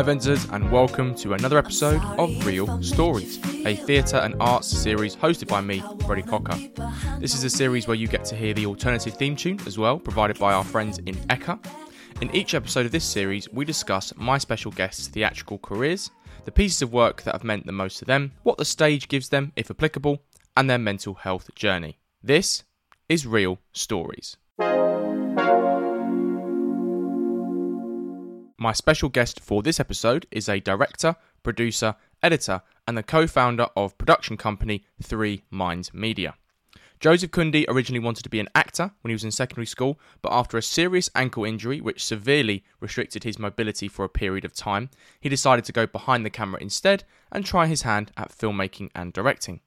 Hi, Venters, and welcome to another episode of Reel Stories, a theatre and arts series hosted by me, Freddie Cocker. This is a series where you get to hear the alternative theme tune as well, provided by our friends in Ekkah. In each episode of this series, we discuss my special guests' theatrical careers, the pieces of work that have meant the most to them, what the stage gives them, if applicable, and their mental health journey. This is Reel Stories. My special guest for this episode is a director, producer, editor, and the co founder of production company Three Minds Media. Joseph Kundi originally wanted to be an actor when he was in secondary school, but after a serious ankle injury which severely restricted his mobility for a period of time, he decided to go behind the camera instead and try his hand at filmmaking and directing.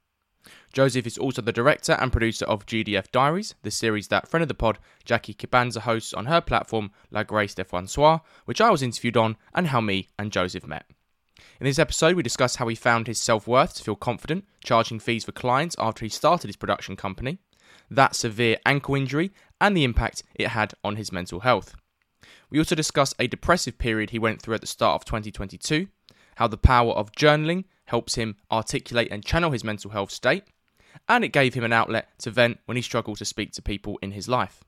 Joseph is also the director and producer of GDF Diaries, the series that friend of the pod, Jackie Kibanza, hosts on her platform La Grâce de Françoise, which I was interviewed on, and how me and Joseph met. In this episode, we discuss how he found his self worth to feel confident charging fees for clients after he started his production company, that severe ankle injury, and the impact it had on his mental health. We also discuss a depressive period he went through at the start of 2022, how the power of journaling helps him articulate and channel his mental health state, and it gave him an outlet to vent when he struggled to speak to people in his life.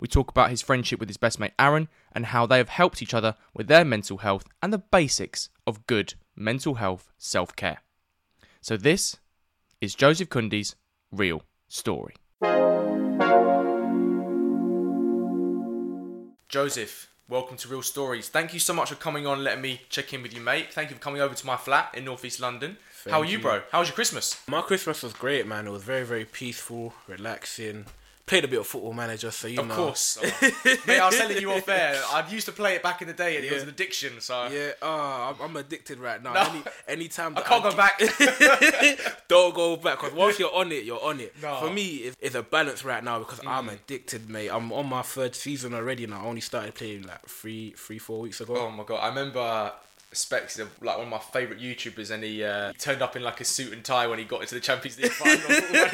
We talk about his friendship with his best mate Aaron and how they have helped each other with their mental health and the basics of good mental health self care. So, this is Joseph Kundi's real story. Joseph, welcome to Reel Stories. Thank you so much for coming on, letting me check in with you, mate. Thank you for coming over to my flat in Northeast London. How are you, you. bro? How was your Christmas? My Christmas was great, man. It was very, very peaceful, relaxing. Played a bit of football manager, so you Of know. course. Mate, I was telling you off air. I used to play it back in the day and it was Yeah. an addiction, so. Yeah, uh, I'm, I'm addicted right now. No. Any anytime I can't go back. don't go back because once you're on it, you're on it. No. For me, it's, it's a balance right now because I'm addicted, mate. I'm on my third season already now. I only started playing like three, three, four weeks ago. Oh my god, I remember uh, Specs, uh, like one of my favourite YouTubers, and he, uh, he turned up in like a suit and tie when he got into the Champions League final. Like,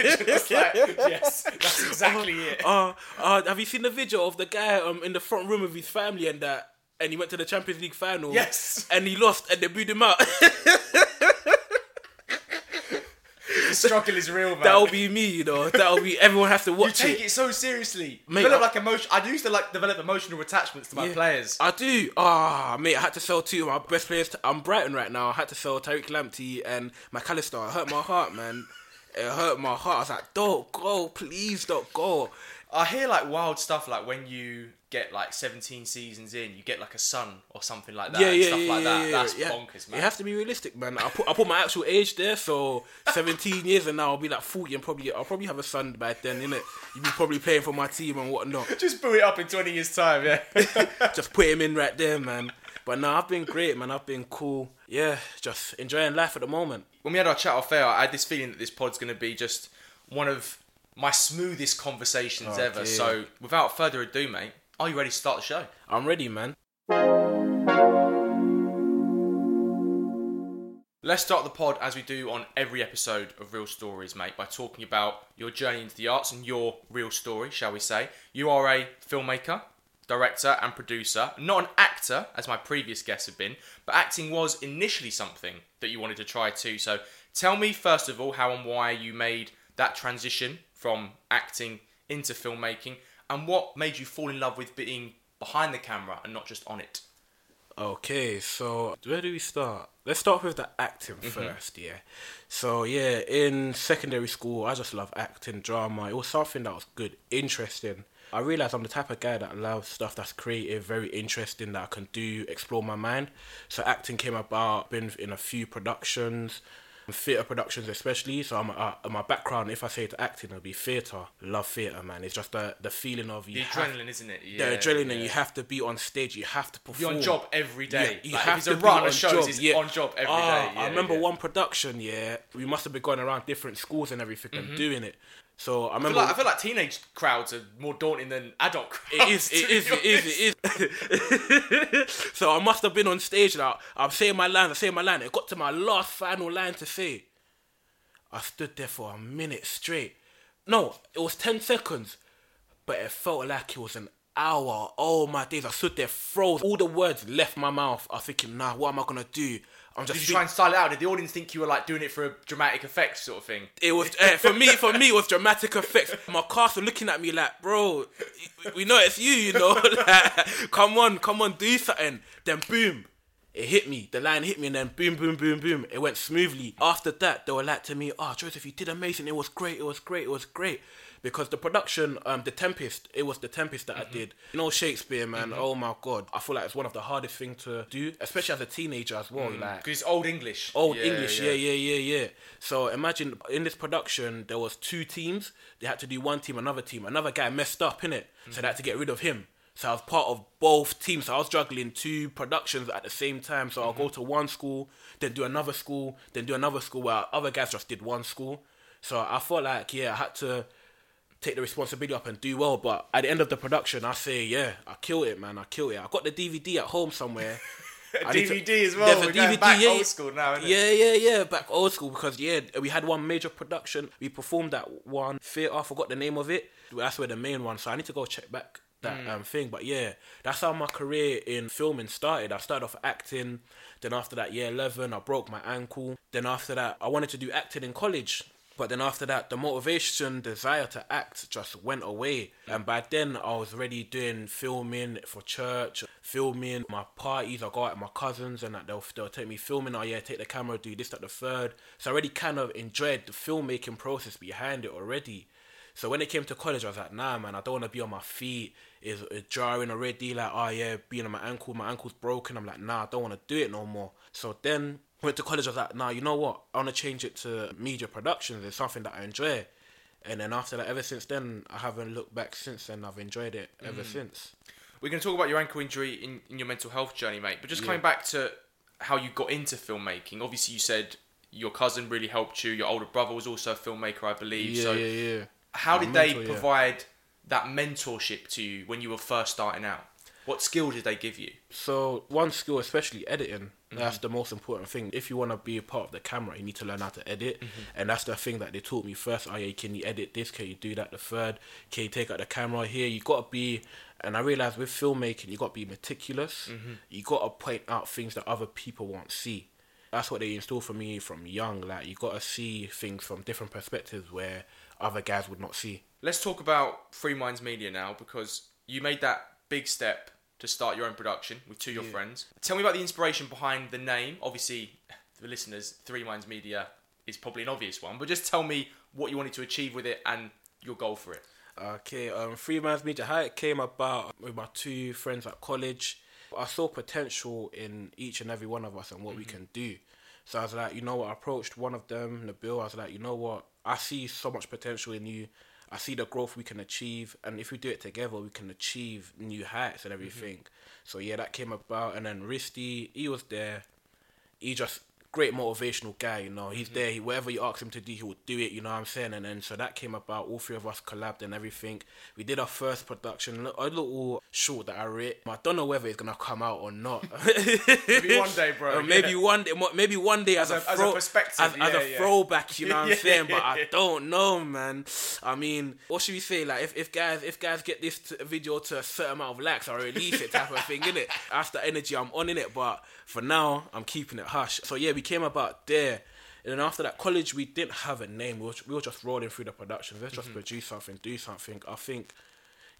yes, that's exactly it. Uh, uh, have you seen the video of the guy um in the front room with his family and that? And he went to the Champions League final. Yes. And he lost, and they booed him out. The struggle is real, man. That'll be me, you know. That'll be everyone have to watch you take it. it so seriously. Mate, develop I- like emotion. I used to like develop emotional attachments to my Yeah. players. I do. Ah, mate, I had to sell two of my best players. I'm Brighton right now. I had to sell Tariq Lamptey and McAllister. It hurt my heart, man. It hurt my heart. I was like, don't go, please don't go. I hear like wild stuff like when you get like 17 seasons in, you get like a son or something like that. Yeah, and yeah, stuff yeah, like yeah, that. yeah, That's yeah. bonkers, man. You have to be realistic, man. I put I put my actual age there, so 17 years and now I'll be like 40 and probably I'll probably have a son by then, innit? You'll be probably playing for my team and whatnot. Just boot it up in 20 years' time, yeah. just put him in right there, man. But no, I've been great, man. I've been cool. Yeah, just enjoying life at the moment. when we had our chat off air, I had this feeling that this pod's going to be just one of my smoothest conversations Oh, ever. dear. So, without further ado, mate, are you ready to start the show? I'm ready, man. Let's start the pod as we do on every episode of Reel Stories, mate, by talking about your journey into the arts and your real story, shall we say. You are a filmmaker, director, and producer, not an actor, as my previous guests have been, but acting was initially something that you wanted to try too. So tell me, first of all, how and why you made that transition from acting into filmmaking, and what made you fall in love with being behind the camera and not just on it. Okay, so where do we start? Let's start with the acting mm-hmm. first, yeah. So yeah, in secondary school, I just love acting, drama. It was something that was good, interesting. I realized I'm the type of guy that loves stuff that's creative, very interesting, that I can do, explore my mind. So acting came about. Been in a few productions, theatre productions especially. So I'm uh, my background. If I say to acting, it'll be theatre. Love theatre, man. It's just the the feeling of you The have- adrenaline, isn't it? the adrenaline. You have to be on stage. You have to perform. You're on job every day. Yeah, you Like, have to it's a be run on shows, job, yeah. on job every day. Ah, Yeah, I remember yeah. one production. Yeah, we must have been going around different schools and everything and doing it. So I Mm-hmm. I feel, like, I feel like teenage crowds are more daunting than adult crowds. it is, it is, it is, it is. so I must have been on stage now. I'm saying my line, I'm saying my line. It got to my last final line to say. I stood there for a minute straight. No, it was 10 seconds, but it felt like it was an hour. Oh my days, I stood there froze. All the words left my mouth. I was thinking, nah, what am I gonna do? I'm just Did you try and style it out? Did the audience think you were like doing it for a dramatic effect sort of thing? it was eh, for me. For me, it was dramatic effects. My cast were looking at me like, "Bro, we know it's you. You know, like, come on, come on, do something." Then boom, it hit me. The line hit me, and then boom, boom, boom, boom. It went smoothly. After that, they were like to me, "Oh, Joseph, you did amazing. It was great. It was great. It was great." Because the production, um, the Tempest, it was the Tempest that I mm-hmm. did. You know Shakespeare, man. Mm-hmm. Oh my god, I feel like it's one of the hardest thing to do, especially as a teenager as well. Mm. Like Because it's old English. Old English, yeah. yeah, yeah, yeah, So imagine in this production there was two teams. They had to do one team, another team. Another guy messed up in it, so they had to get rid of him. So I was part of both teams. So I was juggling two productions at the same time. So I'll go mm-hmm. to one school, then do another school, then do another school. Where other guys just did one school. So I felt like yeah, I had to take the responsibility up and do well. But at the end of the production, I say yeah, I killed it, man. I killed it. I got the DVD at home somewhere. Need to- DVD as well. There's a DVD, back yeah, old yeah. school now, isn't it? Yeah, yeah, yeah. Back old school because yeah, we had one major production. We performed that one theatre. I forgot the name of it. That's where the main one. So I need to go check back that Mm. um, thing. But yeah, that's how my career in filming started. I started off acting. Then after that, year eleven, I broke my ankle. Then after that, I wanted to do acting in college. But then after that, the motivation, desire to act just went away. And by then, I was already doing filming for church, filming my parties. I go out with my cousins and they'll, they'll take me filming. Oh, yeah, take the camera, do this, that, the third. So I already kind of enjoyed the filmmaking process behind it already. So when it came to college, I was like, nah, man, I don't want to be on my feet. It's jarring already. Like, oh, yeah, being on my ankle, my ankle's broken. I'm like, nah, I don't want to do it no more. So then went to college. I was like, nah, you know what? I want to change it to media productions. It's something that I enjoy. And then after that, ever since then, I haven't looked back since then. I've enjoyed it ever mm. since. We're going to talk about your ankle injury in, in your mental health journey, mate. But just coming back to how you got into filmmaking. Obviously, you said your cousin really helped you. Your older brother was also a filmmaker, I believe. Yeah, so yeah, yeah. how did they mentor, yeah. provide that mentorship to you when you were first starting out? What skill did they give you? So one skill, especially editing, mm-hmm. that's the most important thing. If you want to be a part of the camera, you need to learn how to edit, mm-hmm. and that's the thing that they taught me first. Oh yeah, can you edit this? Can you do that? The third, can you take out the camera here? You got to be, and I realized with filmmaking, you got to be meticulous. Mm-hmm. You got to point out things that other people won't see. That's what they installed for me from young. Like you got to see things from different perspectives where other guys would not see. Let's talk about Three Minds Media now because you made that big step to start your own production with two of your friends. Tell me about the inspiration behind the name. Obviously, the listeners, Three Minds Media is probably an obvious one, but just tell me what you wanted to achieve with it and your goal for it. Okay, um, Three Minds Media, how it came about with my two friends at college. I saw potential in each and every one of us and what we can do. So I was like, you know what, I approached one of them, Nabil, I was like, you know what, I see so much potential in you. I see the growth we can achieve, and if we do it together, we can achieve new heights and mm-hmm. everything. So yeah, that came about, and then Risty, he was there. He just great motivational guy, you know. He's mm. there. He, whatever you ask him to do, he will do it. You know what I'm saying? And then so that came about. All three of us collabed and everything. We did our first production, a little short that I wrote. I don't know whether it's gonna come out or not. Maybe one day, bro. Or maybe yeah. one day, maybe one day as, a- a, as a throw- as, as yeah, a throwback. You know what I'm saying? But I don't know, man. I mean, what should we say? Like, if, if guys if guys get this t- video to a certain amount of likes, I release it, type of thing, innit? That's the energy I'm on in it. But for now, I'm keeping it hush. So yeah, we came about there. And then after that, college, we didn't have a name. We were, we were just rolling through the production. Let's Mm-hmm. just produce something, do something. I think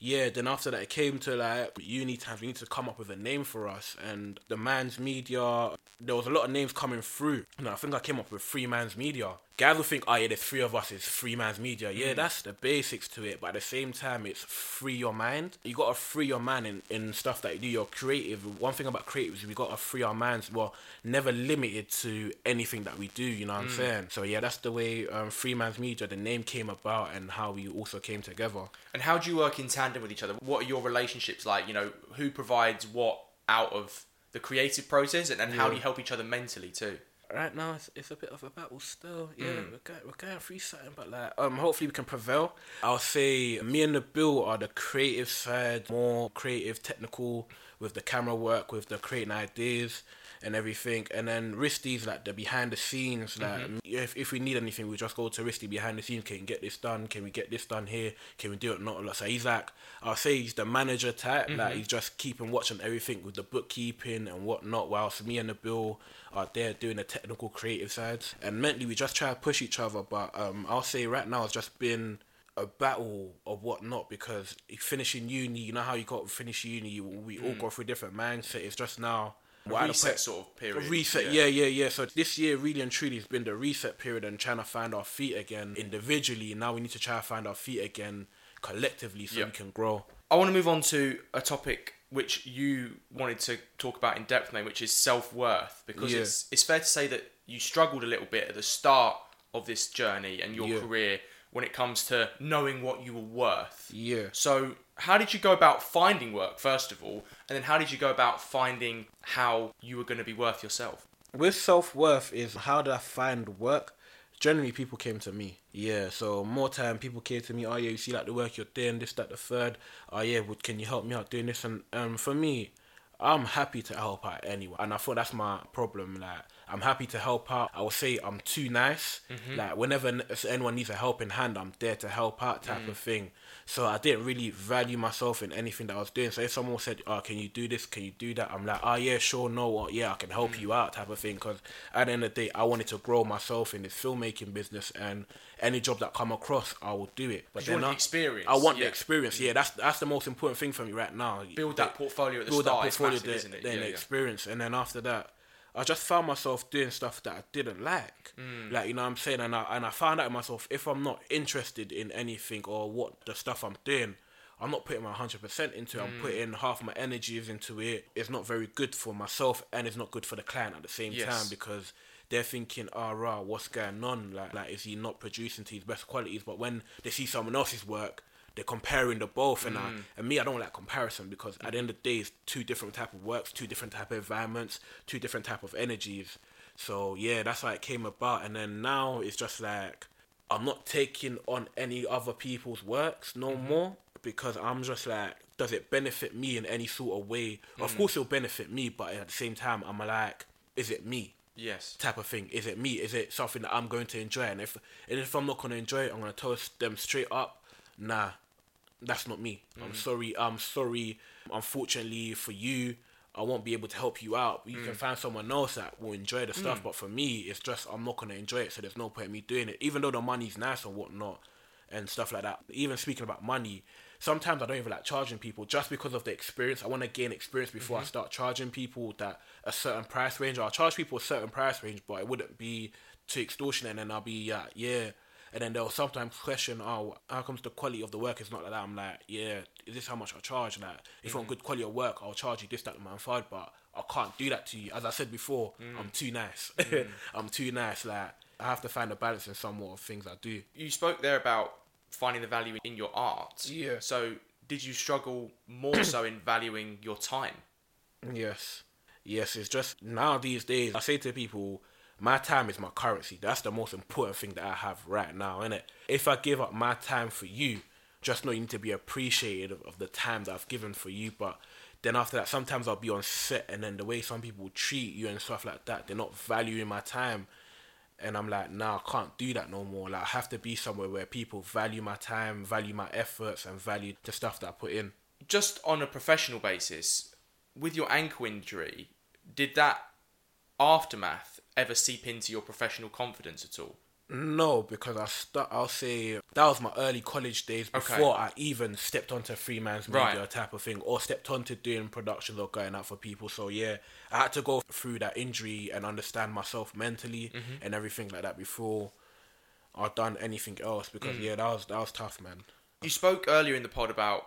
yeah, then after that, it came to like uni times. We need to come up with a name for us, and the man's media. There was a lot of names coming through, and I think I came up with Three Minds Media. Guys will think, oh yeah, there's three of us. It's Three Minds Media. Yeah, that's the basics to it, but at the same time, it's free your mind. You gotta free your mind in, in stuff that you do. You're creative. One thing about creatives, we gotta free our minds. Well, never limited to anything that we do. You know what I'm saying? So yeah, that's the way um, Three Minds Media, the name came about, and how we also came together. And how do you work in tandem with each other? What are your relationships like? You know, who provides what out of the creative process, and, and how do you help each other mentally too? Right now it's, it's a bit of a battle still. Yeah, we're going we're going through something, but like um, hopefully we can prevail. I'll say me and Nabil are the creative side, more creative, technical. with the camera work, with the creating ideas and everything. And then Risty's like the behind the scenes. Like mm-hmm. if, if we need anything, we just go to Risty behind the scenes. Can get this done? Can we get this done here? Can we do it? Not a lot. So he's like, I'll say he's the manager type. Like mm-hmm. he's just keeping watch on everything with the bookkeeping and whatnot. Whilst me and Nabil are there doing the technical creative sides. And mentally, we just try to push each other. But um, I'll say right now, it's just been a battle of whatnot because finishing uni, you know how you got to finish uni, we all mm. go through different mindset. It's just now A we're at a reset point- sort of period. a reset, yeah. yeah, yeah, So this year really and truly has been the reset period and trying to find our feet again individually. Now we need to try to find our feet again collectively so Yeah. we can grow. I want to move on to a topic which you wanted to talk about in depth, mate, which is self worth. Because Yeah. it's it's fair to say that you struggled a little bit at the start of this journey and your Yeah. career when it comes to knowing what you were worth. Yeah. So, how did you go about finding work, first of all? And then, how did you go about finding how you were going to be worth yourself? with self worth is how do I find work? Generally, people came to me. Yeah, so more time people came to me. Oh yeah, you see like the work you're doing, this, that, the third. Oh yeah, would can you help me out doing this? And um, for me, I'm happy to help out anyone, and I thought that's my problem. Like I'm happy to help out. I will say I'm too nice. Mm-hmm. Like whenever anyone needs a helping hand, I'm there to help out, type mm. of thing. So I didn't really value myself in anything that I was doing. So if someone said, "Oh, can you do this? Can you do that?" I'm like, "Oh yeah, sure, no, what? Yeah, I can help mm. you out," type of thing. Because at the end of the day, I wanted to grow myself in this filmmaking business, and any job that come across, I will do it. But You want then the I- experience, I want the experience. Yeah, that's that's the most important thing for me right now. Build that portfolio at the build start. that portfolio, massive, it? then Yeah, yeah. experience, and then after that, I just found myself doing stuff that I didn't like. Mm. Like you know what I'm saying, and I and I found out in myself if I'm not interested in anything or what the stuff I'm doing. I'm not putting my hundred percent into it. Mm. I'm putting half my energies into it. It's not very good for myself, and it's not good for the client at the same Yes. time because they're thinking, "Ah, rah, what's going on? Like, like, is he not producing to his best qualities?" But when they see someone else's work, they're comparing the both, and Mm. I, and me, I don't like comparison because at the end of the day, it's two different type of works, two different type of environments, two different type of energies. So yeah, that's how it came about, and then now it's just like I'm not taking on any other people's works no more because I'm just like, does it benefit me in any sort of way? Of course, it'll benefit me, but at the same time, I'm like, is it me? Yes. type of thing. Is it me? Is it something that I'm going to enjoy? And if and if I'm not going to enjoy it, I'm going to tell them straight up, nah, that's not me. I'm mm. sorry. I'm sorry. Unfortunately for you, I won't be able to help you out. You can mm. find someone else that will enjoy the stuff. Mm. But for me, it's just I'm not going to enjoy it. So there's no point in me doing it, even though the money's nice or whatnot and stuff like that. Even speaking about money. Sometimes I don't even like charging people just because of the experience. I want to gain experience before I mm-hmm. start charging people that a certain price range. I'll charge people a certain price range, but it wouldn't be too extortionate. And then I'll be uh, yeah. And then they'll sometimes question, oh, how comes the quality of the work is not like that? I'm like, yeah, is this how much I charge? Like, if you want mm. good quality of work, I'll charge you this, that, and my five, but I can't do that to you. As I said before, mm. I'm too nice. Mm. I'm too nice. Like, I have to find a balance in somewhat of things I do. You spoke there about finding the value in your art. Yeah. So, did you struggle more so in valuing your time? Yes. Yes, it's just now these days I say to people, my time is my currency. That's the most important thing that I have right now, innit? If I give up my time for you, just know you need to be appreciated of, of the time that I've given for you. But then after that, sometimes I'll be on set and then the way some people treat you and stuff like that, they're not valuing my time. And I'm like, nah, I can't do that no more. Like, I have to be somewhere where people value my time, value my efforts, and value the stuff that I put in. Just on a professional basis, with your ankle injury, did that aftermath ever seep into your professional confidence at all? No, because I start. I'll say that was my early college days Okay. before I even stepped onto freelance media Right. type of thing, or stepped onto doing productions or going out for people. So yeah, I had to go through that injury and understand myself mentally Mm-hmm. and everything like that before I'd done anything else. Because Mm. yeah, that was that was tough, man. You spoke earlier in the pod about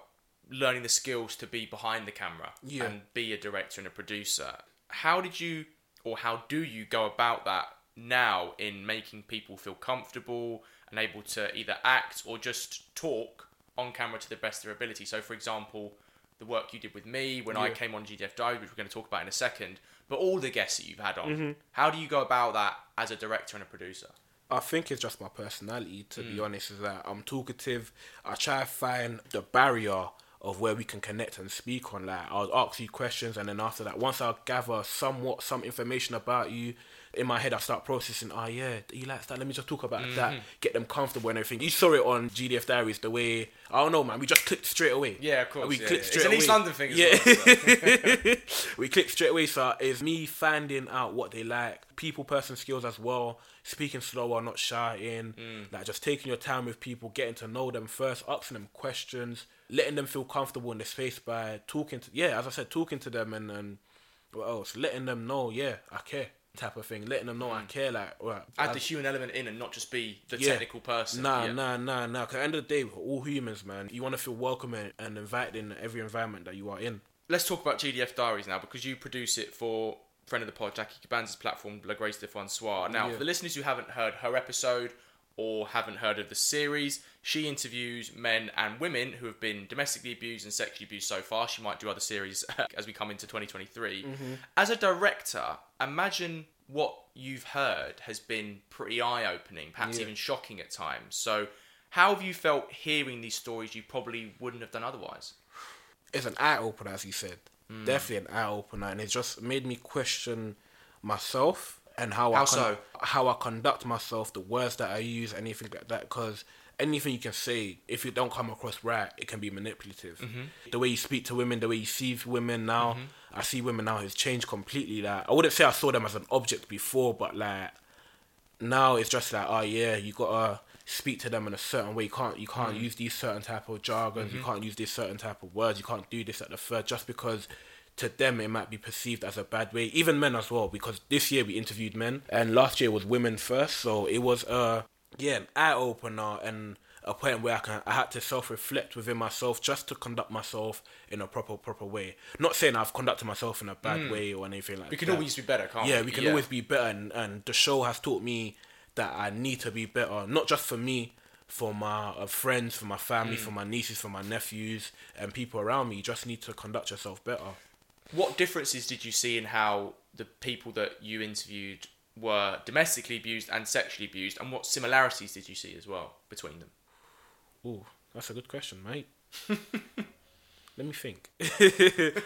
learning the skills to be behind the camera Yeah. and be a director and a producer. How did you, or how do you go about that now in making people feel comfortable and able to either act or just talk on camera to the best of their ability? So, for example, the work you did with me when I came on GDF Dive, which we're going to talk about in a second, but all the guests that you've had on, Mm-hmm. how do you go about that as a director and a producer? I think it's just my personality, to Mm. be honest, is that I'm talkative. I try to find the barrier of where we can connect and speak on. Like I'll ask you questions, and then after that, once I gather somewhat some information about you, in my head I start processing. Oh yeah, you like that? Let me just talk about Mm-hmm. that. Get them comfortable and everything. You saw it on GDF Diaries the way I don't know, man. We just clicked straight away. Yeah, of course, We yeah, clicked yeah. straight It's an away. East London thing as yeah. well, we clicked straight away. So it's me finding out what they like, people person skills as well, speaking slower, not shouting, Mm. like just taking your time with people, getting to know them first, asking them questions, letting them feel comfortable in the space by talking to yeah, as I said, talking to them and and what else, letting them know yeah, I care type of thing, letting them know I hmm. care like right, Add I- the human element in and not just be the Yeah. technical person. Nah, Yeah. nah, nah, nah. Because at the end of the day, we're all humans, man. You want to feel welcome and, and invited in every environment that you are in. Let's talk about GDF Diaries now because you produce it for friend of the pod, Jackie Kibanza's platform, La Grâce de Françoise. Now, Yeah. for the listeners who haven't heard her episode or haven't heard of the series, she interviews men and women who have been domestically abused and sexually abused so far. She might do other series as we come into 2023. Mm-hmm. As a director, imagine what you've heard has been pretty eye opening, perhaps Yeah. even shocking at times. So, how have you felt hearing these stories you probably wouldn't have done otherwise? it's an eye opener, as you said. Mm. Definitely an eye opener, and it just made me question myself and how, How I so? how I conduct myself, the words that I use, anything like that. Because anything you can say, if it don't come across right, it can be manipulative. Mm-hmm. The way you speak to women, the way you see women now, I see women now has changed completely. Like I wouldn't say I saw them as an object before, but like now it's just like, oh yeah, you gotta speak to them in a certain way. You can't you can't use these certain type of jargon. You can't use these certain type of words. You can't do this at the third just because to them it might be perceived as a bad way. Even men as well, because this year we interviewed men and last year was women first, so it was uh yeah an eye opener and a point where I can I had to self reflect within myself just to conduct myself in a proper proper way. Not saying I've conducted myself in a bad way or anything like that. We can that. always be better, can't Yeah, we? we can always be better, and, and the show has taught me that I need to be better, not just for me, for my uh, friends, for my family, for my nieces, for my nephews, and people around me. You just need to conduct yourself better. What differences did you see in how the people that you interviewed were domestically abused and sexually abused, and what similarities did you see as well between them? Ooh, that's a good question, mate. Let me think.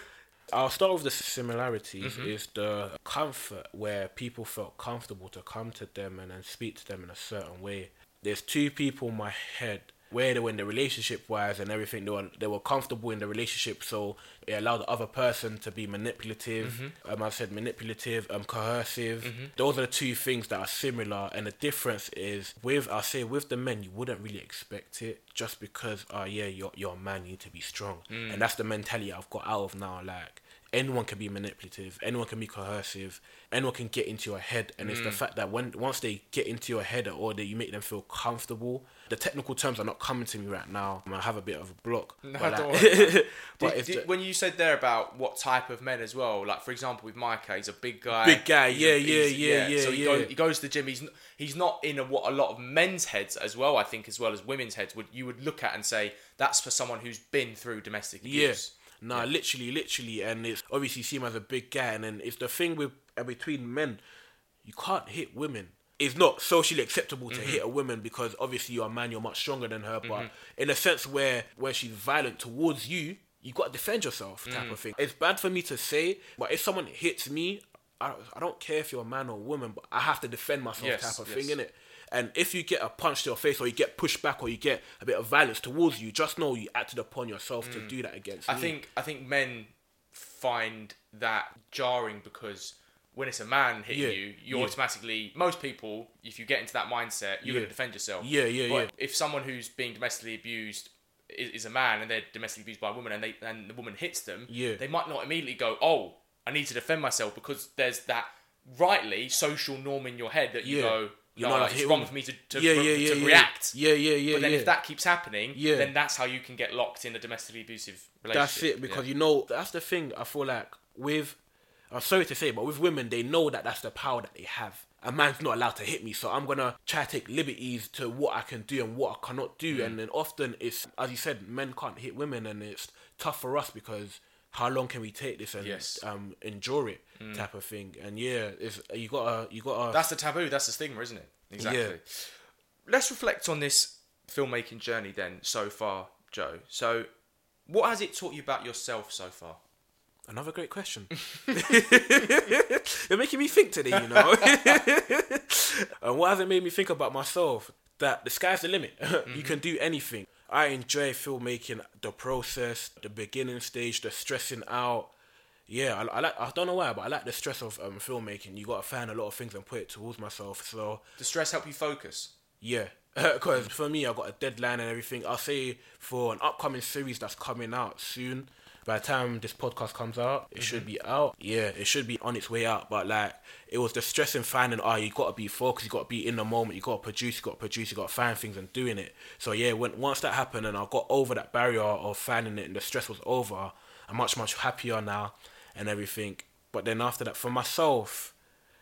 I'll start with the similarities. Mm-hmm. Is the comfort where people felt comfortable to come to them and then speak to them in a certain way. There's two people in my head where they were in the relationship wise and everything. They were they were comfortable in the relationship, so it allowed the other person to be manipulative. Um, I said manipulative, um, coercive. Those are the two things that are similar, and the difference is with I say with the men, you wouldn't really expect it just because, oh yeah, you're you're a man, you need to be strong, and that's the mentality I've got out of now. Like anyone can be manipulative, anyone can be coercive, anyone can get into your head, and it's the mm. fact that when once they get into your head or that you make them feel comfortable. The technical terms are not coming to me right now. I have a bit of a block. No, but don't like- worry but Did- did- ju- when you said there about what type of men as well, like for example with Micah, he's a big guy. Big guy, yeah, a- yeah, he's- yeah, yeah, So he, yeah. Goes, he goes to the gym. He's he's not in a, what a lot of men's heads as well. I think as well as women's heads would you would look at and say that's for someone who's been through domestic Yeah. Nah, literally, literally, and it's obviously see him as a big guy, and then it's the thing with uh, between men, you can't hit women. It's not socially acceptable to mm-hmm. hit a woman because obviously you're a man, you're much stronger than her. But mm-hmm. in a sense where where she's violent towards you, you got to defend yourself, type of mm. thing. It's bad for me to say, but if someone hits me, I, I don't care if you're a man or a woman, but I have to defend myself, Yes, type of yes. thing, innit? And if you get a punch to your face or you get pushed back or you get a bit of violence towards you, just know you acted upon yourself to mm. do that against I me. think I think men find that jarring because when it's a man hitting Yeah, you, you yeah. automatically most people, if you get into that mindset, you're Yeah. to defend yourself. Yeah, yeah, but yeah. If someone who's being domestically abused is, is a man and they're domestically abused by a woman and they and the woman hits them, Yeah. they might not immediately go, "Oh, I need to defend myself," because there's that rightly social norm in your head that you go, You're not like, it's wrong for me to to, yeah, yeah, yeah, to yeah. react." Yeah, yeah, yeah. But then yeah. if that keeps happening, Yeah. then that's how you can get locked in a domestically abusive relationship. That's it because Yeah. you know that's the thing. I feel like with, I'm sorry to say, but with women, they know that that's the power that they have. A man's not allowed to hit me, so I'm gonna try to take liberties to what I can do and what I cannot do. Mm. And then often it's, as you said, men can't hit women, and it's tough for us because how long can we take this and Yes. Mm. um, endure it, type of thing. And yeah, if you gotta you gotta. That's the taboo. That's the stigma, isn't it? Exactly. Yeah. Let's reflect on this filmmaking journey then so far, Joe. So What has it taught you about yourself so far? Another great question. You're making me think today, you know. and what has it made me think about myself? That the sky's the limit. you can do anything. I enjoy filmmaking, the process, the beginning stage, the stressing out. Yeah, I, I like. I don't know why, but I like the stress of um, filmmaking. You got to find a lot of things and put it towards myself. So Does stress help you focus? yeah, because for me, I got a deadline and everything. I'll say for an upcoming series that's coming out soon. By the time this podcast comes out, it should mm-hmm. be out. Yeah, it should be on its way out. But like, it was the stress in finding. Oh, you got to be focused. You got to be in the moment. You got to produce. You got to produce. You got to find things and doing it. So yeah, when once that happened and I got over that barrier of finding it and the stress was over, I'm much much happier now and everything. But then after that, for myself,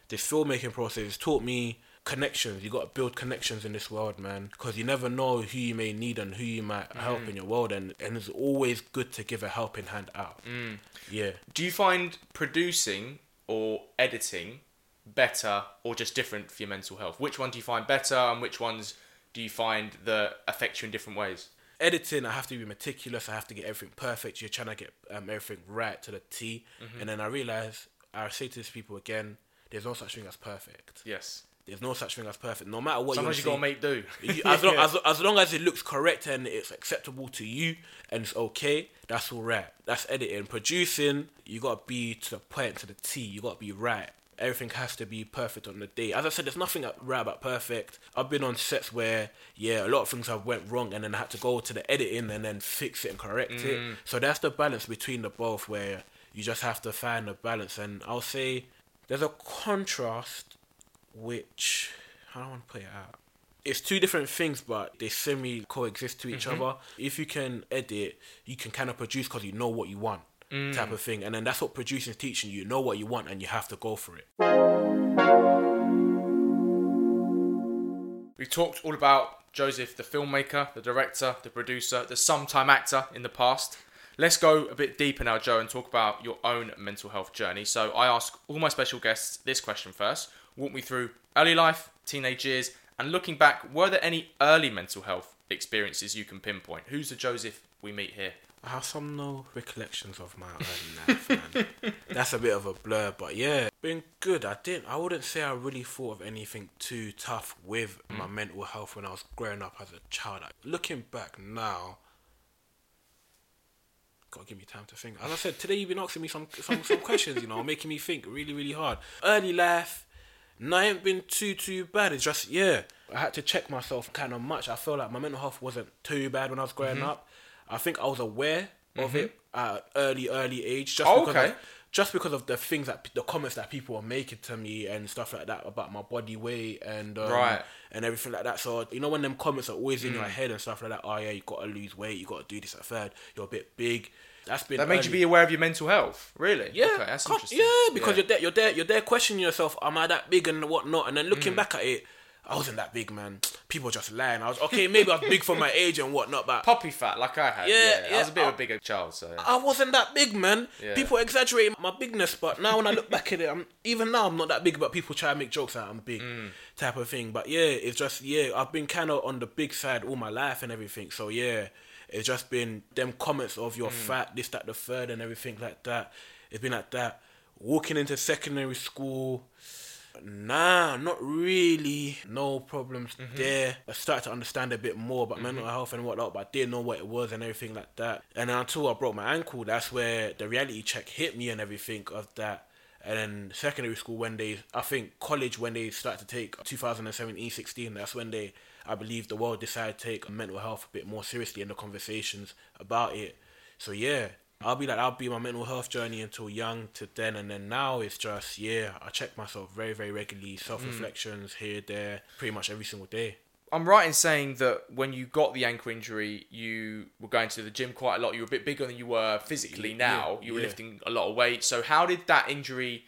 this filmmaking process taught me connections. You got to build connections in this world, man, because you never know who you may need and who you might mm. help in your world, and and it's always good to give a helping hand out. Mm. Yeah, Do you find producing or editing better or just different for your mental health? Which one do you find better and which ones do you find that affect you in different ways? editing, I have to be meticulous. I have to get everything perfect. You're trying to get um, everything right to the T, mm-hmm. and then I realize I say to these people again, there's no such thing as perfect. Yes. There's no such thing as perfect. No matter what Sometimes you you gotta make do. You- as, long, as, as long as it looks correct and it's acceptable to you and it's okay, that's all right. That's editing. Producing, you gotta be to the point, to the T. You gotta be right. Everything has to be perfect on the day. As I said, there's nothing right about perfect. I've been on sets where, yeah, a lot of things have went wrong, and then I had to go to the editing and then fix it and correct it. Mm. So that's the balance between the both, where you just have to find the balance. And I'll say there's a contrast which I want to put it out? It's two different things, but they semi coexist to each mm-hmm. other. If you can edit, you can kind of produce because you know what you want, mm. type of thing. And then that's what producing is teaching you. You know what you want, and you have to go for it. We've talked all about Joseph, the filmmaker, the director, the producer, the sometime actor in the past. Let's go a bit deeper now, Joe, and talk about your own mental health journey. So I ask all my special guests this question first. Walk me through early life, teenage years, and looking back, were there any early mental health experiences you can pinpoint? Who's the Joseph we meet here? I have some no recollections of my early life, man. That's a bit of a blur, but yeah, been good. I didn't. I wouldn't say I really thought of anything too tough with mm. my mental health when I was growing up as a child. Like, looking back now, gotta give me time to think. As I said, today you've been asking me some some, some questions, you know, making me think really really hard. Early life, no, it ain't been too too bad. It's just yeah, I had to check myself kind of much. I feel like my mental health wasn't too bad when I was growing Mm-hmm. up. I think I was aware of it at early early age, just Oh, because okay. of, just because of the things that the comments that people were making to me and stuff like that about my body weight and um, Right. Mm. and everything like that. So you know when them comments are always in your head and stuff like that. Oh yeah, you gotta lose weight. You gotta do this at third. You're a bit big. That's been That made you be aware of your mental health, really? Yeah, Okay, that's interesting. Yeah, because you're there, you're there, you're there questioning yourself. Am I that big and whatnot? And then looking back at it, I wasn't that big, man. People just lying. I was okay. Maybe I was big for my age and whatnot, but Poppy fat, like I had. Yeah, Yeah, I was a bit of a bigger child, so. I wasn't that big, man. Yeah. People exaggerate my bigness, but now when I look back at it, I'm even now I'm not that big, but people try to make jokes out I'm big, Mm. type of thing. But yeah, it's just yeah, I've been kind of on the big side all my life and everything. So yeah, it's just been them comments of Mm. your fat, this, that, the third, and everything like that. It's been like that. Walking into secondary school. Nah, not really. No problems Mm-hmm. there. I started to understand a bit more about mental health and whatnot, but I didn't know what it was and everything like that. And until I broke my ankle, that's where the reality check hit me and everything of that. And then secondary school, when they, I think college, when they started to take 2017 16, that's when they, I believe the world decided to take mental health a bit more seriously in the conversations about it. So yeah, I'll be like, I'll be my mental health journey until young to then, and then now it's just yeah, I check myself very very regularly, mm. self reflections here there, pretty much every single day. I'm right in saying that when you got the ankle injury, you were going to the gym quite a lot. You were a bit bigger than you were physically Yeah, now. You were yeah. lifting a lot of weight. So, how did that injury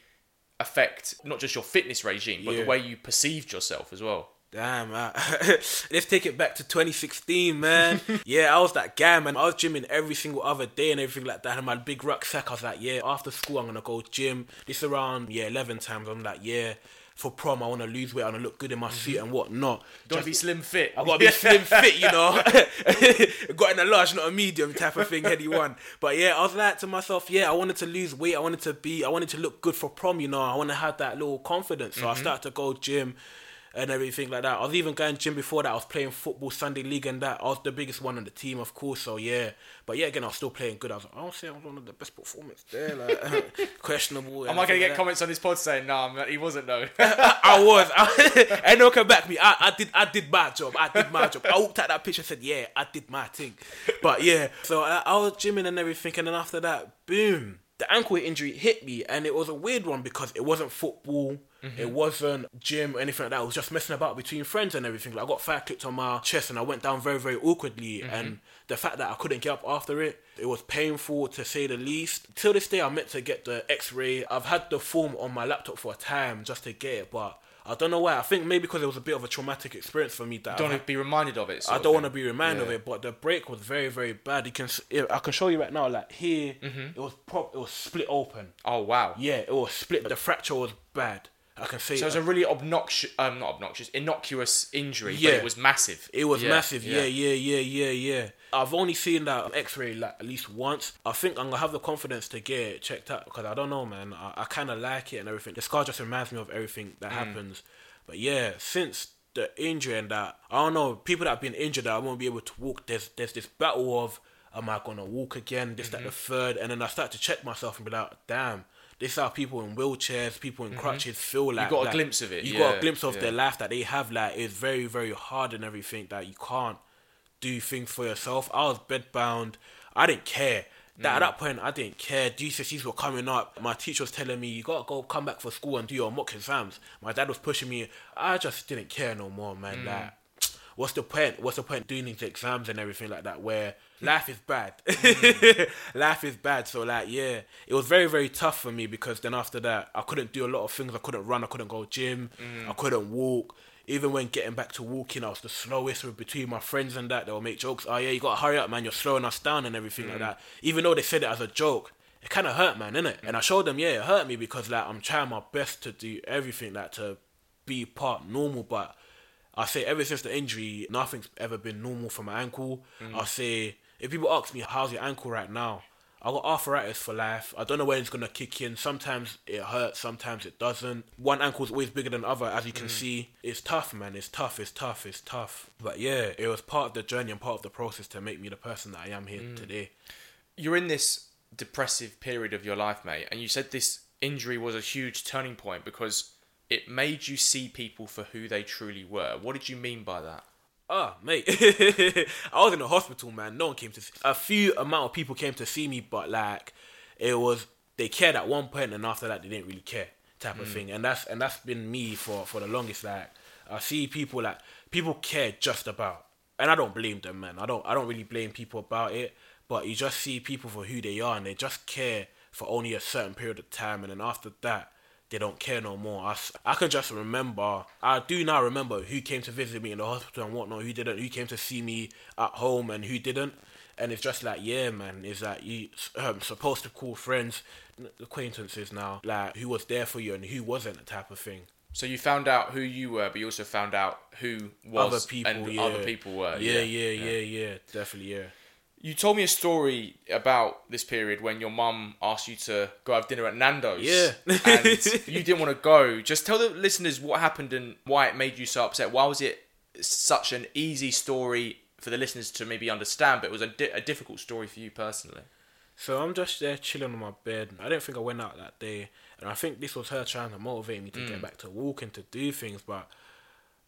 affect not just your fitness regime, but Yeah. the way you perceived yourself as well? Damn, uh, let's take it back to 2016, man. yeah, I was that guy, man. I was gymming every single other day and everything like that. And my big rucksack, I was like, yeah, after school, I'm gonna go gym. This around, yeah, 11 times. I'm like, yeah, for prom, I wanna lose weight, I wanna look good in my suit and whatnot. Don't be slim fit. I gotta be slim fit, you know. Got in a large, not a medium type of thing, heady one. But yeah, I was like to myself, yeah, I wanted to lose weight. I wanted to be, I wanted to look good for prom, you know. I want to have that little confidence. So I started to go gym and everything like that. I was even going gym before that. I was playing football, Sunday league, and that. I was the biggest one on the team, of course. So yeah, but yeah, again, I was still playing good. I was like, I don't say I was one of the best performers there. Like questionable. Am I gonna get comments on this pod saying, "No, nah, he wasn't though"? I was. I, and no come back me. I, I did. I did my job. I did my job. I looked at that picture and said, "Yeah, I did my thing." But yeah, so I, I was gymming and everything, and then after that, boom, the ankle injury hit me, and it was a weird one because it wasn't football. Mm-hmm. It wasn't gym or anything like that. I was just messing about between friends and everything. Like I got fire clipped on my chest and I went down very, very awkwardly. Mm-hmm. And the fact that I couldn't get up after it, it was painful to say the least. Till this day, I'm meant to get the X-ray. I've had the form on my laptop for a time just to get it, but I don't know why. I think maybe because it was a bit of a traumatic experience for me that Don't want to be reminded of it. I don't want to be reminded of it, but the break was very, very bad. You can, I can show you right now. Like here, mm-hmm. it was prop, it was split open. Oh wow. Yeah, it was split. The fracture was bad. I can say So it was that. a really obnoxious, um, not obnoxious, innocuous injury, Yeah. but it was massive. It was Yeah, massive. Yeah, yeah, yeah, yeah, yeah. I've only seen that X-ray like at least once. I think I'm gonna have the confidence to get it checked out because I don't know, man. I, I kind of like it and everything. The scar just reminds me of everything that happens. But yeah, since the injury and that, I don't know. People that have been injured that I won't be able to walk. There's there's this battle of am I gonna walk again? This that the third, and then I start to check myself and be like, damn. This is how people in wheelchairs, people in mm-hmm. crutches feel like. You got a glimpse of it, You got a glimpse of yeah. their life that they have. Like it's very, very hard and everything that you can't do things for yourself. I was bedbound. I didn't care. That, At mm. that point, I didn't care. GCSEs were coming up. My teacher was telling me, you gotta go come back for school and do your mock exams. My dad was pushing me. I just didn't care no more, man. Mm. Like, what's the point? What's the point doing these exams and everything like that where life is bad? Mm. life is bad. So, like, yeah, it was very, very tough for me because then after that, I couldn't do a lot of things. I couldn't run. I couldn't go gym. Mm. I couldn't walk. Even when getting back to walking, I was the slowest between my friends and that. They'll make jokes. Oh yeah, you gotta hurry up, man. You're slowing us down and everything like mm. that. Even though they said it as a joke, it kind of hurt, man, innit? And I showed them, yeah, it hurt me because like I'm trying my best to do everything like to be part normal, but I say ever since the injury, nothing's ever been normal for my ankle. I mm. say if people ask me how's your ankle right now, I got arthritis for life. I don't know when it's gonna kick in. Sometimes it hurts, sometimes it doesn't. One ankle's always bigger than the other, as you can mm. see. It's tough, man. It's tough. It's tough. It's tough. But yeah, it was part of the journey and part of the process to make me the person that I am here mm. today. You're in this depressive period of your life, mate, and you said this injury was a huge turning point because it made you see people for who they truly were. What did you mean by that? Ah, mate. I was in the hospital, man. No one came to see. A few amount of people came to see me, but like, it was they cared at one point, and after that, they didn't really care, type of thing. And that's and that's been me for for the longest. Like, I see people like people care just about, and I don't blame them, man. I don't I don't really blame people about it, but you just see people for who they are, and they just care for only a certain period of time, and then after that they don't care no more. I, I can just remember, I do now remember who came to visit me in the hospital and whatnot, who didn't, who came to see me at home and who didn't. And it's just like, yeah, man, it's like you um, supposed to call friends, acquaintances now, like who was there for you and who wasn't, the type of thing. So you found out who you were, but you also found out who was other people, and yeah. other people were. Yeah, yeah, yeah, yeah, definitely, yeah. You told me a story about this period when your mum asked you to go have dinner at Nando's. Yeah. and you didn't want to go. Just tell the listeners what happened and why it made you so upset. Why was it such an easy story for the listeners to maybe understand, but it was a, di- a difficult story for you personally? So I'm just there chilling on my bed. I don't think I went out that day, and I think this was her trying to motivate me to get mm. back to walking to do things. But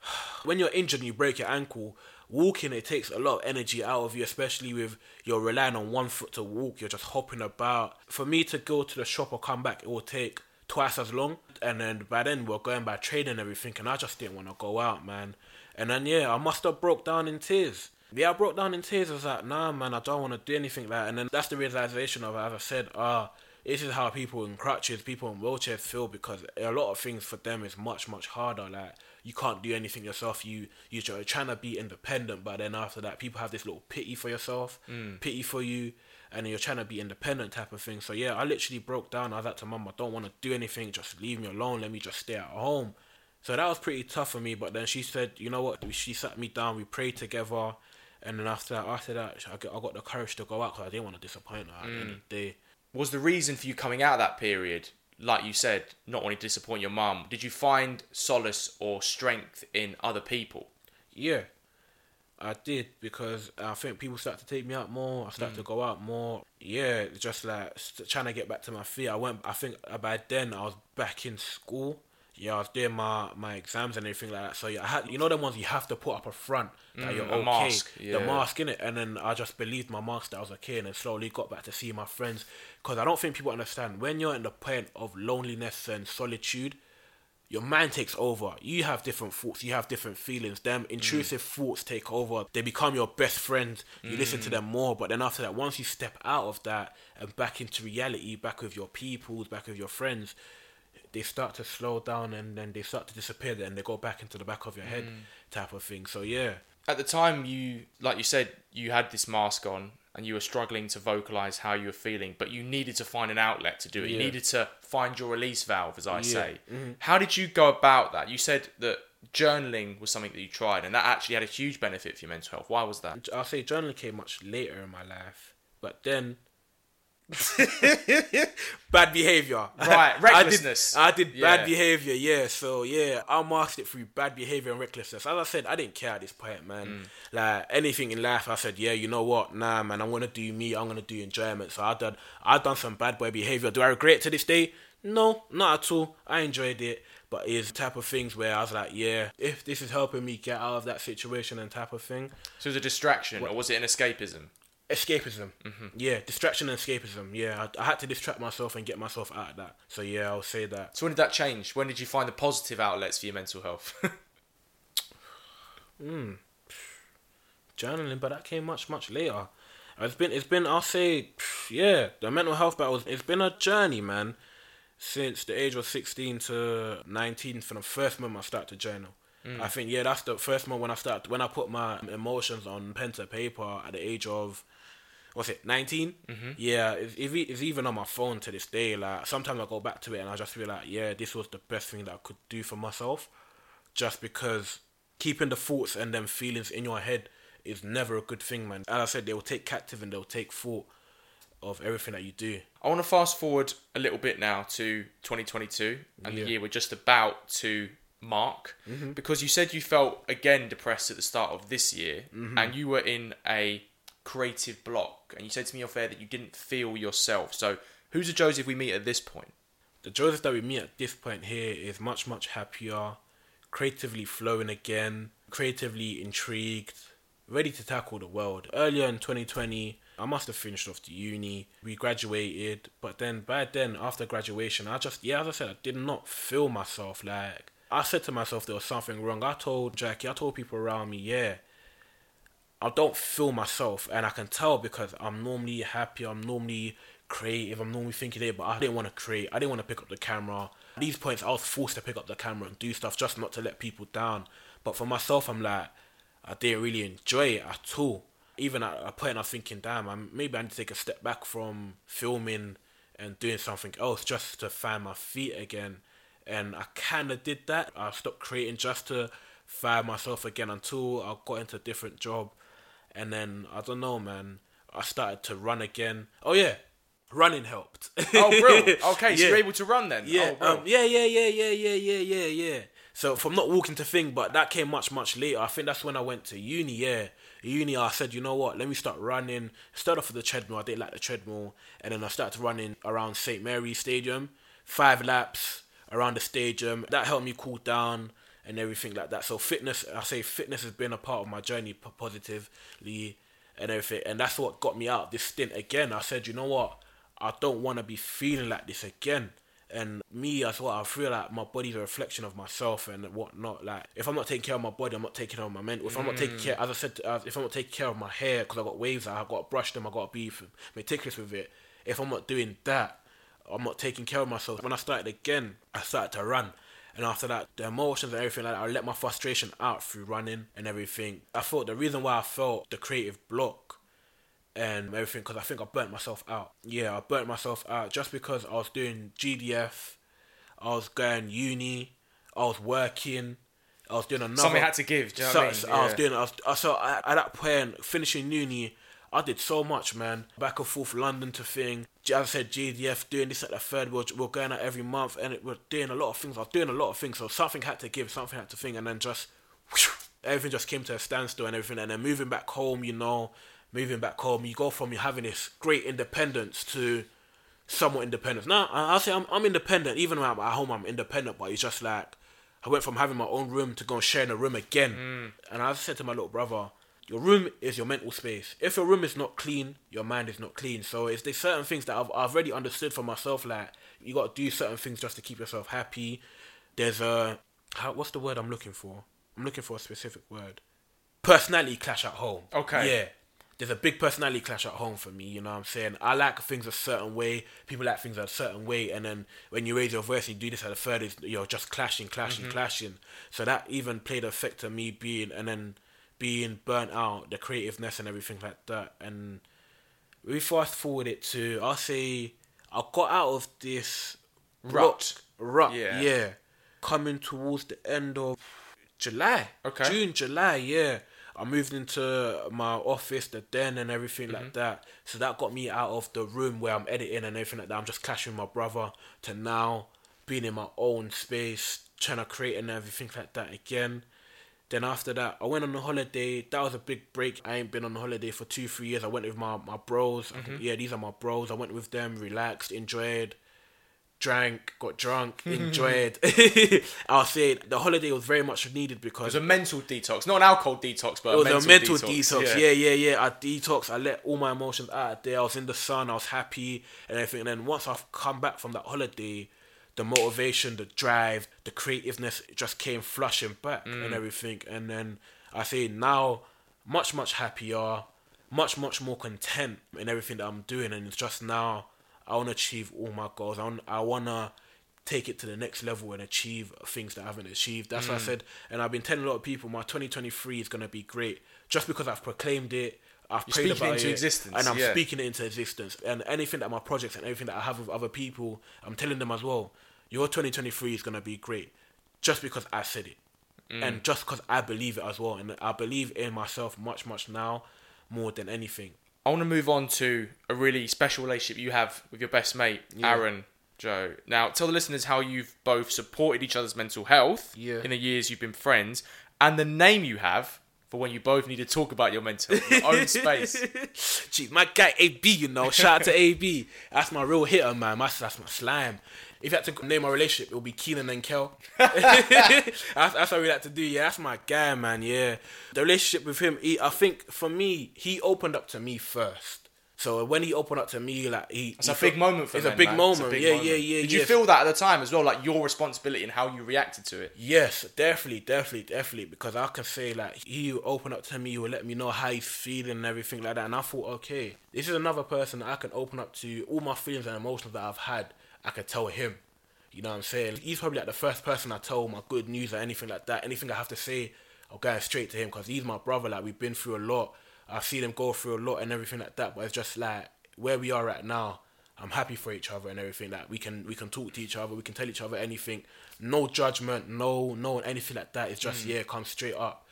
when you're injured and you break your ankle, walking it takes a lot of energy out of you, especially with you're relying on one foot to walk. You're just hopping about. For me to go to the shop or come back, it will take twice as long. And then by then we're going by train and everything, and I just didn't want to go out, man. And then yeah, I must have broke down in tears. Yeah, I broke down in tears. I was like, nah, man, I don't want to do anything like that. And then that's the realization of. As I said, ah, this is how people in crutches, people in wheelchairs feel because a lot of things for them is much much harder. Like you can't do anything yourself. You you're trying to be independent, but then after that, people have this little pity for yourself, Mm. pity for you, and you're trying to be independent type of thing. So yeah, I literally broke down. I was like to mum, I don't want to do anything. Just leave me alone. Let me just stay at home. So that was pretty tough for me. But then she said, you know what? She sat me down. We prayed together. And then after that, after that, I got, I got the courage to go out because I didn't want to disappoint her at the end of the day. Was the reason for you coming out of that period, like you said, not wanting to disappoint your mum? Did you find solace or strength in other people? Yeah, I did because I think people started to take me out more. I started to hmm. go out more. Yeah, just like trying to get back to my feet. I went. I think by then I was back in school. Yeah, I was doing my, my exams and everything like that. So yeah, I had you know the ones you have to put up a front that mm, you're a okay. mask, yeah. The mask in it, and then I just believed my mask that I was okay, and then slowly got back to see my friends. Because I don't think people understand when you're in the point of loneliness and solitude your mind takes over. You have different thoughts, you have different feelings. Them mm. intrusive thoughts take over. They become your best friends. You listen to mm. them more. But then after that, once you step out of that and back into reality, back with your peoples, back with your friends, they start to slow down and then they start to disappear and they go back into the back of your head mm. type of thing. So yeah. At the time, you, like you said, you had this mask on and you were struggling to vocalize how you were feeling, but you needed to find an outlet to do it. You needed to find your release valve, as I Yeah. say. Mm-hmm. How did you go about that? You said that journaling was something that you tried, and that actually had a huge benefit for your mental health. Why was that? I'll say journaling came much later in my life, but then bad behavior. Right, recklessness. I did, I did Yeah. bad behavior. Yeah, so yeah, I masked it through bad behavior and recklessness. As I said, I didn't care at this point, man. Mm. Like anything in life, I said, yeah, you know what? Nah, man, I'm gonna do me. I'm gonna do enjoyment. So I done, I done some bad boy behavior. Do I regret it to this day? No, not at all. I enjoyed it. But it's the type of things where I was like, yeah, if this is helping me get out of that situation and type of thing, So it was a distraction, or was it an escapism? Escapism. Mm-hmm. Yeah, distraction and escapism. Yeah, I, I had to distract myself and get myself out of that. So yeah, I'll say that. So when did that change? When did you find the positive outlets for your mental health? Hmm. Journaling, but that came much much later. It's been it's been I'll say yeah the mental health battle. It's been a journey, man. Since the age of sixteen to nineteen, from the first moment I started to journal. Mm. I think yeah, that's the first moment when I started when I put my emotions on pen to paper at the age of what's it 19 mm-hmm. yeah it's, it's even on my phone to this day like sometimes i go back to it and i just feel like yeah this was the best thing that i could do for myself. Just because keeping the thoughts and them feelings in your head is never a good thing man. As i said they will take captive and they'll take thought of everything that you do. I want to fast forward a little bit now to 2022 and Yeah. the year we're just about to mark. Mm-hmm. Because you said you felt again depressed at the start of this year mm-hmm. and you were in a creative block and you said to me off air that you didn't feel yourself. So who's the Joseph we meet at this point? the Joseph that we meet at this point here is much, much happier, creatively flowing again, creatively intrigued, ready to tackle the world. Earlier in 2020, I must have finished off the uni. We graduated, but then by then, after graduation, I just, yeah, as I said, I did not feel myself. Like, I said to myself there was something wrong. I told Jackie, I told people around me, yeah, I don't feel myself, and I can tell because I'm normally happy. I'm normally creative. I'm normally thinking it, but I didn't want to create. I didn't want to pick up the camera. At these points, I was forced to pick up the camera and do stuff just not to let people down. But for myself, I'm like, I didn't really enjoy it at all. Even at a point, I'm thinking, damn, I'm, maybe I need to take a step back from filming and doing something else just to find my feet again. And I kind of did that. I stopped creating just to find myself again until I got into a different job. And then, I don't know, man, I started to run again. Oh, yeah, running helped. Oh, bro. Okay, so Yeah. you're able to run then. Yeah, Oh, bro. um, yeah, yeah, yeah, yeah, yeah, yeah, yeah, yeah. So from not walking to thing, but that came much, much later. I think that's when I went to uni. Yeah, uni. I said, you know what? Let me start running. Start off with the treadmill. I didn't like the treadmill, and then I started running around St Mary's Stadium, five laps around the stadium. That helped me cool down and everything like that. So fitness, I say fitness has been a part of my journey positively and everything, and that's what got me out this stint again. I said, you know what? I don't want to be feeling like this again. And me as well, I feel like my body's a reflection of myself and whatnot. Like, if I'm not taking care of my body, I'm not taking care of my mental. If I'm not taking care, as I said, if I'm not taking care of my hair because I got waves, I have got to brush them, I got to be meticulous with it. If I'm not doing that, I'm not taking care of myself. When I started again, I started to run. And after that, the emotions and everything like that, I let my frustration out through running and everything. I thought the reason why I felt the creative block and everything, because I think I burnt myself out. Yeah, I burnt myself out just because I was doing GDF, I was going uni, I was working, I was doing another. Something had to give. Do you know so, I mean? so I was doing. I was, I- so at, at that point, finishing uni, I did so much, man. Back and forth London to thing. As I said, GDF doing this at the third. We're, we're going out every month, and it, we're doing a lot of things. I was doing a lot of things, so something had to give, something had to thing, and then just everything just came to a standstill and everything. And then moving back home, you know, moving back home, you go from you having this great independence to somewhat independence. Now, I- I'll say I'm, I'm independent. Even when I'm at home, I'm independent, but it's just like I went from having my own room to going sharing a room again. Mm. And I said to my little brother, your room is your mental space. If your room is not clean, your mind is not clean. So it's there's certain things that I've, I've already understood for myself. Like you got to do certain things just to keep yourself happy. There's a how, what's the word I'm looking for? I'm looking for a specific word. Personality clash at home. Okay. Yeah. There's a big personality clash at home for me, you know what I'm saying? I like things a certain way, people like things a certain way, and then when you raise your voice and you do this at the third, it's, you're just clashing, clashing, mm-hmm. clashing. So that even played a effect on me being, and then being burnt out, the creativeness and everything like that. And we fast forward it to, I'll say, I got out of this Rut. Rut, Yeah. yeah. Coming towards the end of July. Okay. June, July, yeah. I moved into my office, the den and everything Mm-hmm. like that. So that got me out of the room where I'm editing and everything like that. I'm just clashing with my brother to now being in my own space, trying to create and everything like that again. Then after that, I went on a holiday. That was a big break. I ain't been on a holiday for two, three years. I went with my, my bros. Mm-hmm. yeah, these are my bros. I went with them, relaxed, enjoyed, drank, got drunk, enjoyed. I'll say the holiday was very much needed It because was a mental detox, not an alcohol detox, but it was a a mental, mental detox. Yeah. yeah, yeah, I detox. I let all my emotions out there. I was in the sun. I was happy and everything. And then once I've come back from that holiday, the motivation, the drive, the creativeness just came flushing back and mm. everything. And then I say now, much much happier, much much more content in everything that I'm doing. And it's just now I want to achieve all my goals. I want, I wanna take it to the next level and achieve things that I haven't achieved. That's what I mm. said. And I've been telling a lot of people my 2023 is going to be great just because I've proclaimed it. I've You're prayed speaking about into it, existence, and I'm yeah. speaking it into existence. And anything that my projects and everything that I have with other people, I'm telling them as well. Your 2023 is going to be great, just because I said it, Mm. and just because I believe it as well. And I believe in myself much, much now more than anything. I want to move on to a really special relationship you have with your best mate, Aaron Joe. Now, tell the listeners how you've both supported each other's mental health Yeah. in the years you've been friends, and the name you have for when you both need to talk about your mental your own space. Gee, my guy AB, you know, shout out to AB. That's my real hitter, man. My, that's my slime. If you had to name my relationship, it would be Kenan and Kel. that's, that's what we like to do. Yeah, that's my guy, man. Yeah, the relationship with him, he, I think for me, he opened up to me first. So when he opened up to me, like he, It's a big moment for me. It's men, a big man. Moment. big yeah, moment. yeah, yeah. Did you feel that at the time as well, like your responsibility and how you reacted to it? Yes, definitely, definitely, definitely. Because I can say like he opened up to me, he would let me know how he's feeling and everything like that. And I thought, okay, this is another person that I can open up to all my feelings and emotions that I've had. I could tell him. You know what I'm saying? He's probably like the first person I told my good news or anything like that. Anything I have to say, I'll go straight to him because he's my brother. Like we've been through a lot. I've seen him go through a lot and everything like that. But it's just like where we are right now. I'm happy for each other and everything. Like we can we can talk to each other. We can tell each other anything. No judgment. No no anything like that. It's just mm. yeah, come straight up.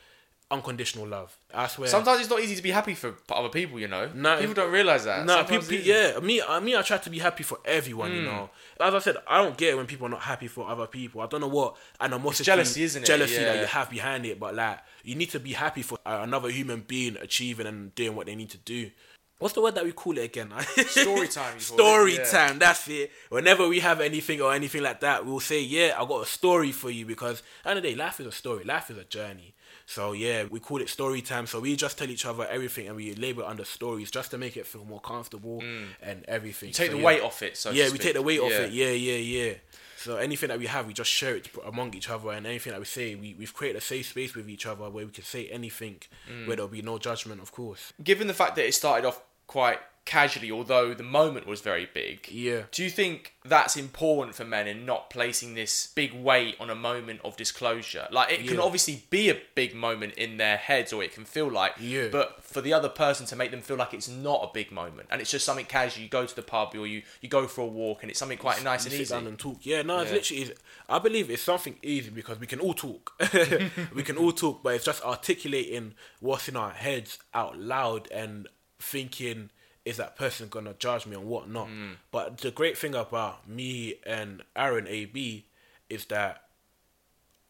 Unconditional love. I swear. Sometimes it's not easy to be happy for other people, you know. No, people don't realize that. No, Sometimes people, yeah, me, I me, I try to be happy for everyone, Hmm. you know. As I said, I don't get it when people are not happy for other people. I don't know what animosity, jealousy, isn't it? Jealousy that you have behind it, but like you need to be happy for uh, another human being achieving and doing what they need to do. What's the word that we call it again? Story time, you call it, story yeah. time. That's it. Whenever we have anything or anything like that, we'll say, "Yeah, I got a story for you." Because at the end of the day, life is a story. Life is a journey. So yeah, we call it story time. So we just tell each other everything, and we label it under stories just to make it feel more comfortable and everything. Mm. Take So, the yeah. weight off it. So yeah, we take the weight off it. Yeah, yeah, yeah. So anything that we have, we just share it among each other, and anything that we say, we we've created a safe space with each other where we can say anything, Mm. where there'll be no judgment, of course. Given the fact that it started off quite casually, although the moment was very big. Yeah. Do you think that's important for men in not placing this big weight on a moment of disclosure? Like it can obviously be a big moment in their heads, or it can feel like. Yeah. But for the other person to make them feel like it's not a big moment, and it's just something casual. You go to the pub, or you you go for a walk, and it's something quite nice and sit easy. down and talk. Yeah, no, it's Yeah. literally. Is, I believe it's something easy because we can all talk. we can all talk, but it's just articulating what's in our heads out loud and thinking, is that person gonna judge me and whatnot? Hmm. But the great thing about me and Aaron AB is that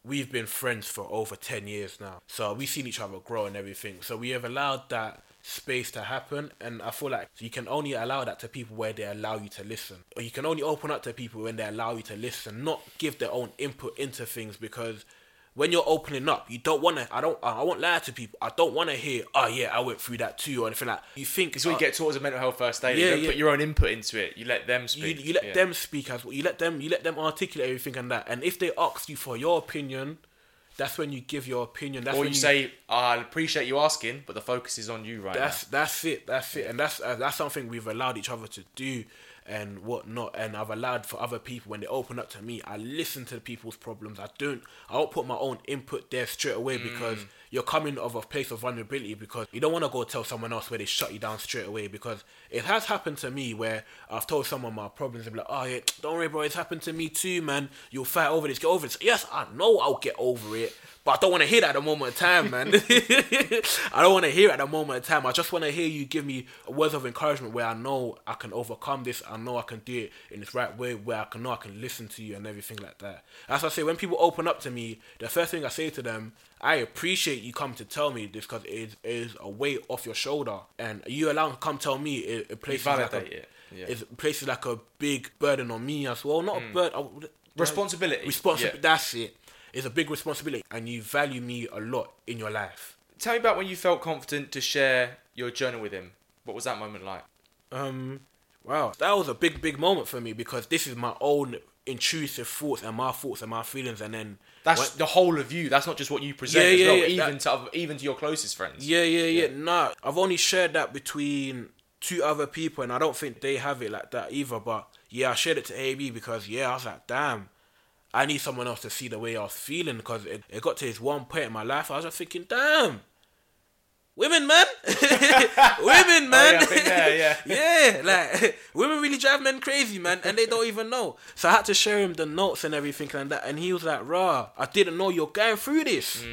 we've been friends for over 10 years now. So we've seen each other grow and everything. So we have allowed that space to happen. And I feel like you can only allow that to people where they allow you to listen. Or you can only open up to people when they allow you to listen, not give their own input into things because when you're opening up, you don't want to. I don't. I won't lie to people. I don't want to hear. Oh yeah, I went through that too, or anything like. You think It's what you uh, get towards a mental health first aid. Yeah, you don't yeah. put your own input into it. You let them speak. you let Yeah. them speak as well. You let them you let them articulate everything and that. And if they ask you for your opinion, that's when you give your opinion. That's Or when you say, "I appreciate you asking, but the focus is on you right that's that's it. That's it. And that's uh, that's something we've allowed each other to do and whatnot. And I've allowed for other people when they open up to me, I listen to the people's problems. I don't I don't put my own input there straight away mm. because you're coming of a place of vulnerability because you don't want to go tell someone else where they shut you down straight away because it has happened to me where I've told someone my problems and be like, oh yeah, don't worry, bro, it's happened to me too, man. You'll fight over this, get over this. Yes, I know I'll get over it. But I don't want to hear that at the moment of time, man. I don't want to hear it at the moment of time. I just want to hear you give me words of encouragement where I know I can overcome this. I know I can do it in this right way, where I can know I can listen to you and everything like that. As I say, when people open up to me, the first thing I say to them, I appreciate you come to tell me this because it is, a weight off your shoulder, and you allow to come tell me it, it places like a, it, yeah. Hmm. it places like a big burden on me as well. Not a burden, Responsibility, Responsibility. yeah. That's it. It's a big responsibility, and you value me a lot in your life. Tell me about when you felt confident to share your journey with him. What was that moment like? Um, wow, that was a big, big moment for me because this is my own intrusive thoughts and my thoughts and my feelings, and then That's when- the whole of you. That's not just what you present Yeah, as yeah, well, yeah, even that- to other, even to your closest friends. yeah, yeah, yeah, Nah, I've only shared that between two other people, and I don't think they have it like that either. But yeah, I shared it to AB because yeah, I was like, damn. I need someone else to see the way I was feeling because it, it got to this one point in my life. I was just thinking, damn, women, man, women, man. Oh, yeah, I've been there, yeah. yeah, like women really drive men crazy, man, and they don't even know. So I had to show him the notes and everything like that, and he was like, "Raw, I didn't know you're going through this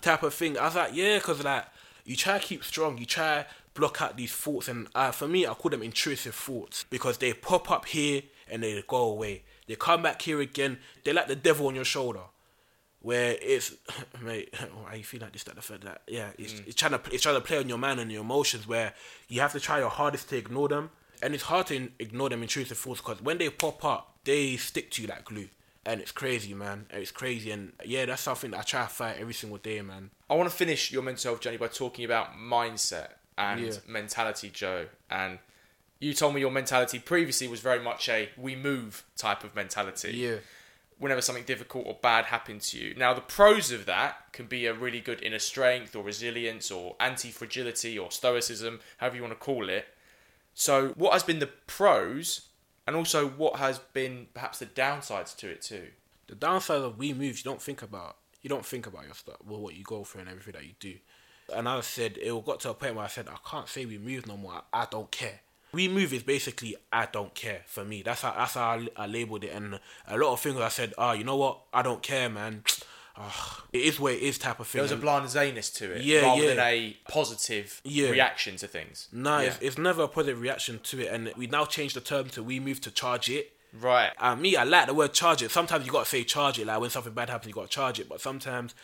type of thing." I was like, "Yeah," because like you try to keep strong, you try block out these thoughts, and uh, for me, I call them intrusive thoughts because they pop up here and they go away. They come back here again. They're like the devil on your shoulder where it's mate, why you feel like this, that, the third, that, yeah, it's, mm. it's trying to it's trying to play on your mind and your emotions, where you have to try your hardest to ignore them, and it's hard to ignore them in truth and force because when they pop up, they stick to you like glue, and it's crazy, man, it's crazy, and yeah, that's something that I try to fight every single day, man. I want to finish your mental health journey by talking about mindset and Yeah. mentality, Joe. And you told me your mentality previously was very much a we move type of mentality. Yeah. Whenever something difficult or bad happened to you. Now, the pros of that can be a really good inner strength or resilience or anti fragility or stoicism, however you want to call it. So, what has been the pros and also what has been perhaps the downsides to it too? The downside of we move, you don't think about. You don't think about your stuff, well, what you go through and everything that you do. And I said it got to a point where I said I can't say we move no more. I don't care. We move is basically I don't care for me. That's how that's how I, I labeled it. And a lot of things I said, ah, you know what? I don't care, man. Ah, it is what it is type of thing. There was a And- blandness to it Yeah, rather yeah. than a positive Yeah. reaction to things. No, Yeah. it's, it's never a positive reaction to it, and we now change the term to we move to charge it. Right. And me, I like the word charge it. Sometimes you gotta say charge it, like when something bad happens, you gotta charge it. But sometimes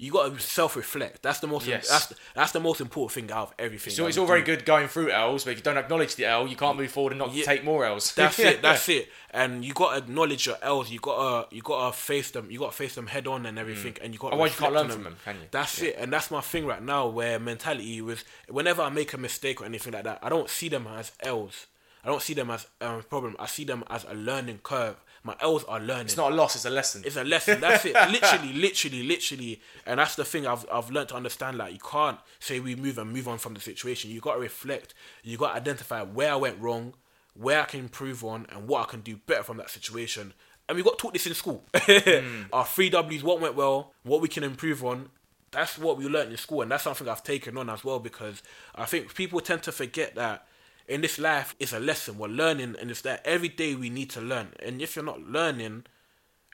you gotta self-reflect. That's the most. Yes. That's that's the most important thing out of everything. So it's all very good going through L's, but if you don't acknowledge the L, you can't move forward and not Yeah. take more L's. That's it. That's it. And you gotta acknowledge your L's. You gotta you gotta face them. You gotta face them head on and mm. everything. And you gotta. Otherwise you can't learn on from them, can you? That's it. And that's my thing right now. Where mentality was. Whenever I make a mistake or anything like that, I don't see them as L's. I don't see them as a problem. I see them as a learning curve. My L's are learning. It's not a loss, it's a lesson. It's a lesson. That's it. literally, literally, literally. And that's the thing I've I've learned to understand. Like you can't say we move and move on from the situation. You got to reflect. You got to identify where I went wrong, where I can improve on, and what I can do better from that situation. And we got taught this in school. Hmm. Our three W's: what went well, what we can improve on. That's what we learned in school, and that's something I've taken on as well because I think people tend to forget that in this life it's a lesson. We're learning, and it's that every day we need to learn. And if you're not learning,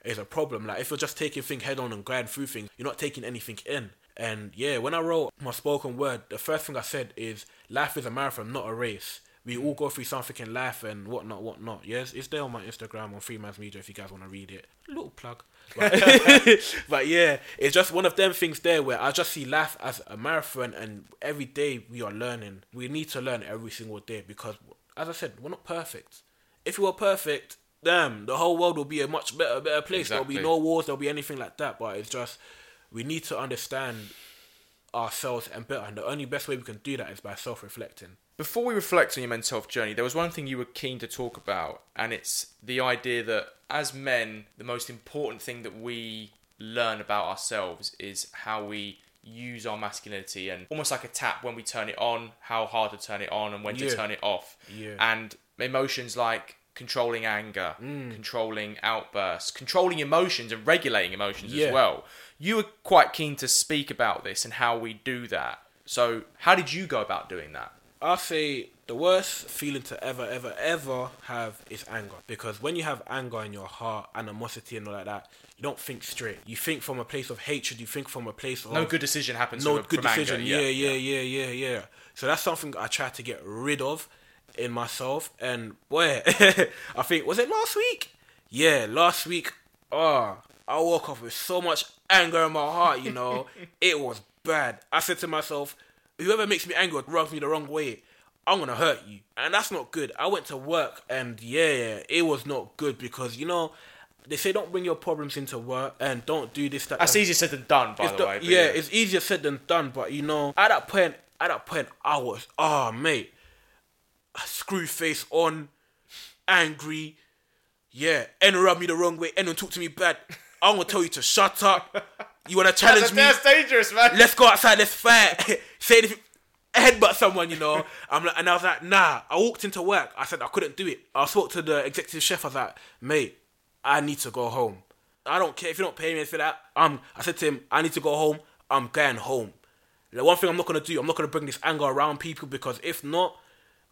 it's a problem. Like if you're just taking things head on and going through things, you're not taking anything in. And yeah, when I wrote my spoken word, the first thing I said is life is a marathon, not a race. We all go through something in life and whatnot, whatnot. Yes, it's there on my Instagram on Three Minds Media if you guys want to read it. Little plug. But, but yeah, it's just one of them things there where I just see life as a marathon and every day we are learning. We need to learn every single day because, as I said, we're not perfect. If we were perfect, damn, the whole world will be a much better, better place. There'll be no wars, there'll be anything like that. But it's just we need to understand ourselves and better, and the only best way we can do that is by self-reflecting. Before we reflect on your mental health journey, there was one thing you were keen to talk about, and it's the idea that as men, the most important thing that we learn about ourselves is how we use our masculinity and almost like a tap when we turn it on, how hard to turn it on and when Yeah. to turn it off. Yeah. And emotions like controlling anger, mm. controlling outbursts, controlling emotions and regulating emotions Yeah. as well. You were quite keen to speak about this and how we do that. So, how did you go about doing that? I'll say the worst feeling to ever, ever, ever have is anger. Because when you have anger in your heart, animosity and all like that, you don't think straight. You think from a place of hatred. You think from a place of No good decision happens. no good from anger, decision. Yeah, yeah, yeah, yeah, yeah. So that's something I try to get rid of in myself. And boy, I think was it last week? Yeah, last week. Oh, I woke up with so much anger in my heart. You know, it was bad. I said to myself, whoever makes me angry or rubs me the wrong way. I'm gonna hurt you, and that's not good. I went to work, and yeah, it was not good because you know they say don't bring your problems into work and don't do this. That, That's that. easier said than done, by It's the way. but yeah, it's easier said than done. But you know, at that point, at that point, I was, oh mate, screw face on, angry. Yeah, anyone rub me the wrong way, anyone talk to me bad. I'm gonna tell you to shut up. You wanna challenge that's, me? that's dangerous, man. Let's go outside. Let's fight. Say anything. Headbutt someone, you know. I'm like, and I was like, nah. I walked into work. I said I couldn't do it. I spoke to the executive chef. I was like, mate, I need to go home. I don't care if you don't pay me for that. Um, I said to him, I need to go home. I'm going home. The one thing I'm not gonna do, I'm not gonna bring this anger around people because if not,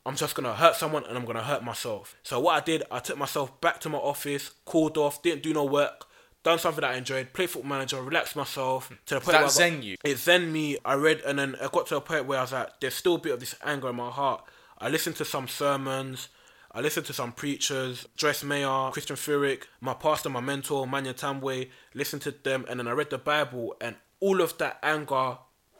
I'm just gonna hurt someone and I'm gonna hurt myself. So what I did, I took myself back to my office, called off, didn't do no work, done something that I enjoyed, played football manager, relaxed myself hmm. to the point that where I got- zen you? It zen me. I read and then I got to a point where I was like, there's still a bit of this anger in my heart. I listened to some sermons. I listened to some preachers, Joyce Meyer, Christian Furyk, my pastor, my mentor, Manya Tambwe, listened to them, and then I read the Bible, and all of that anger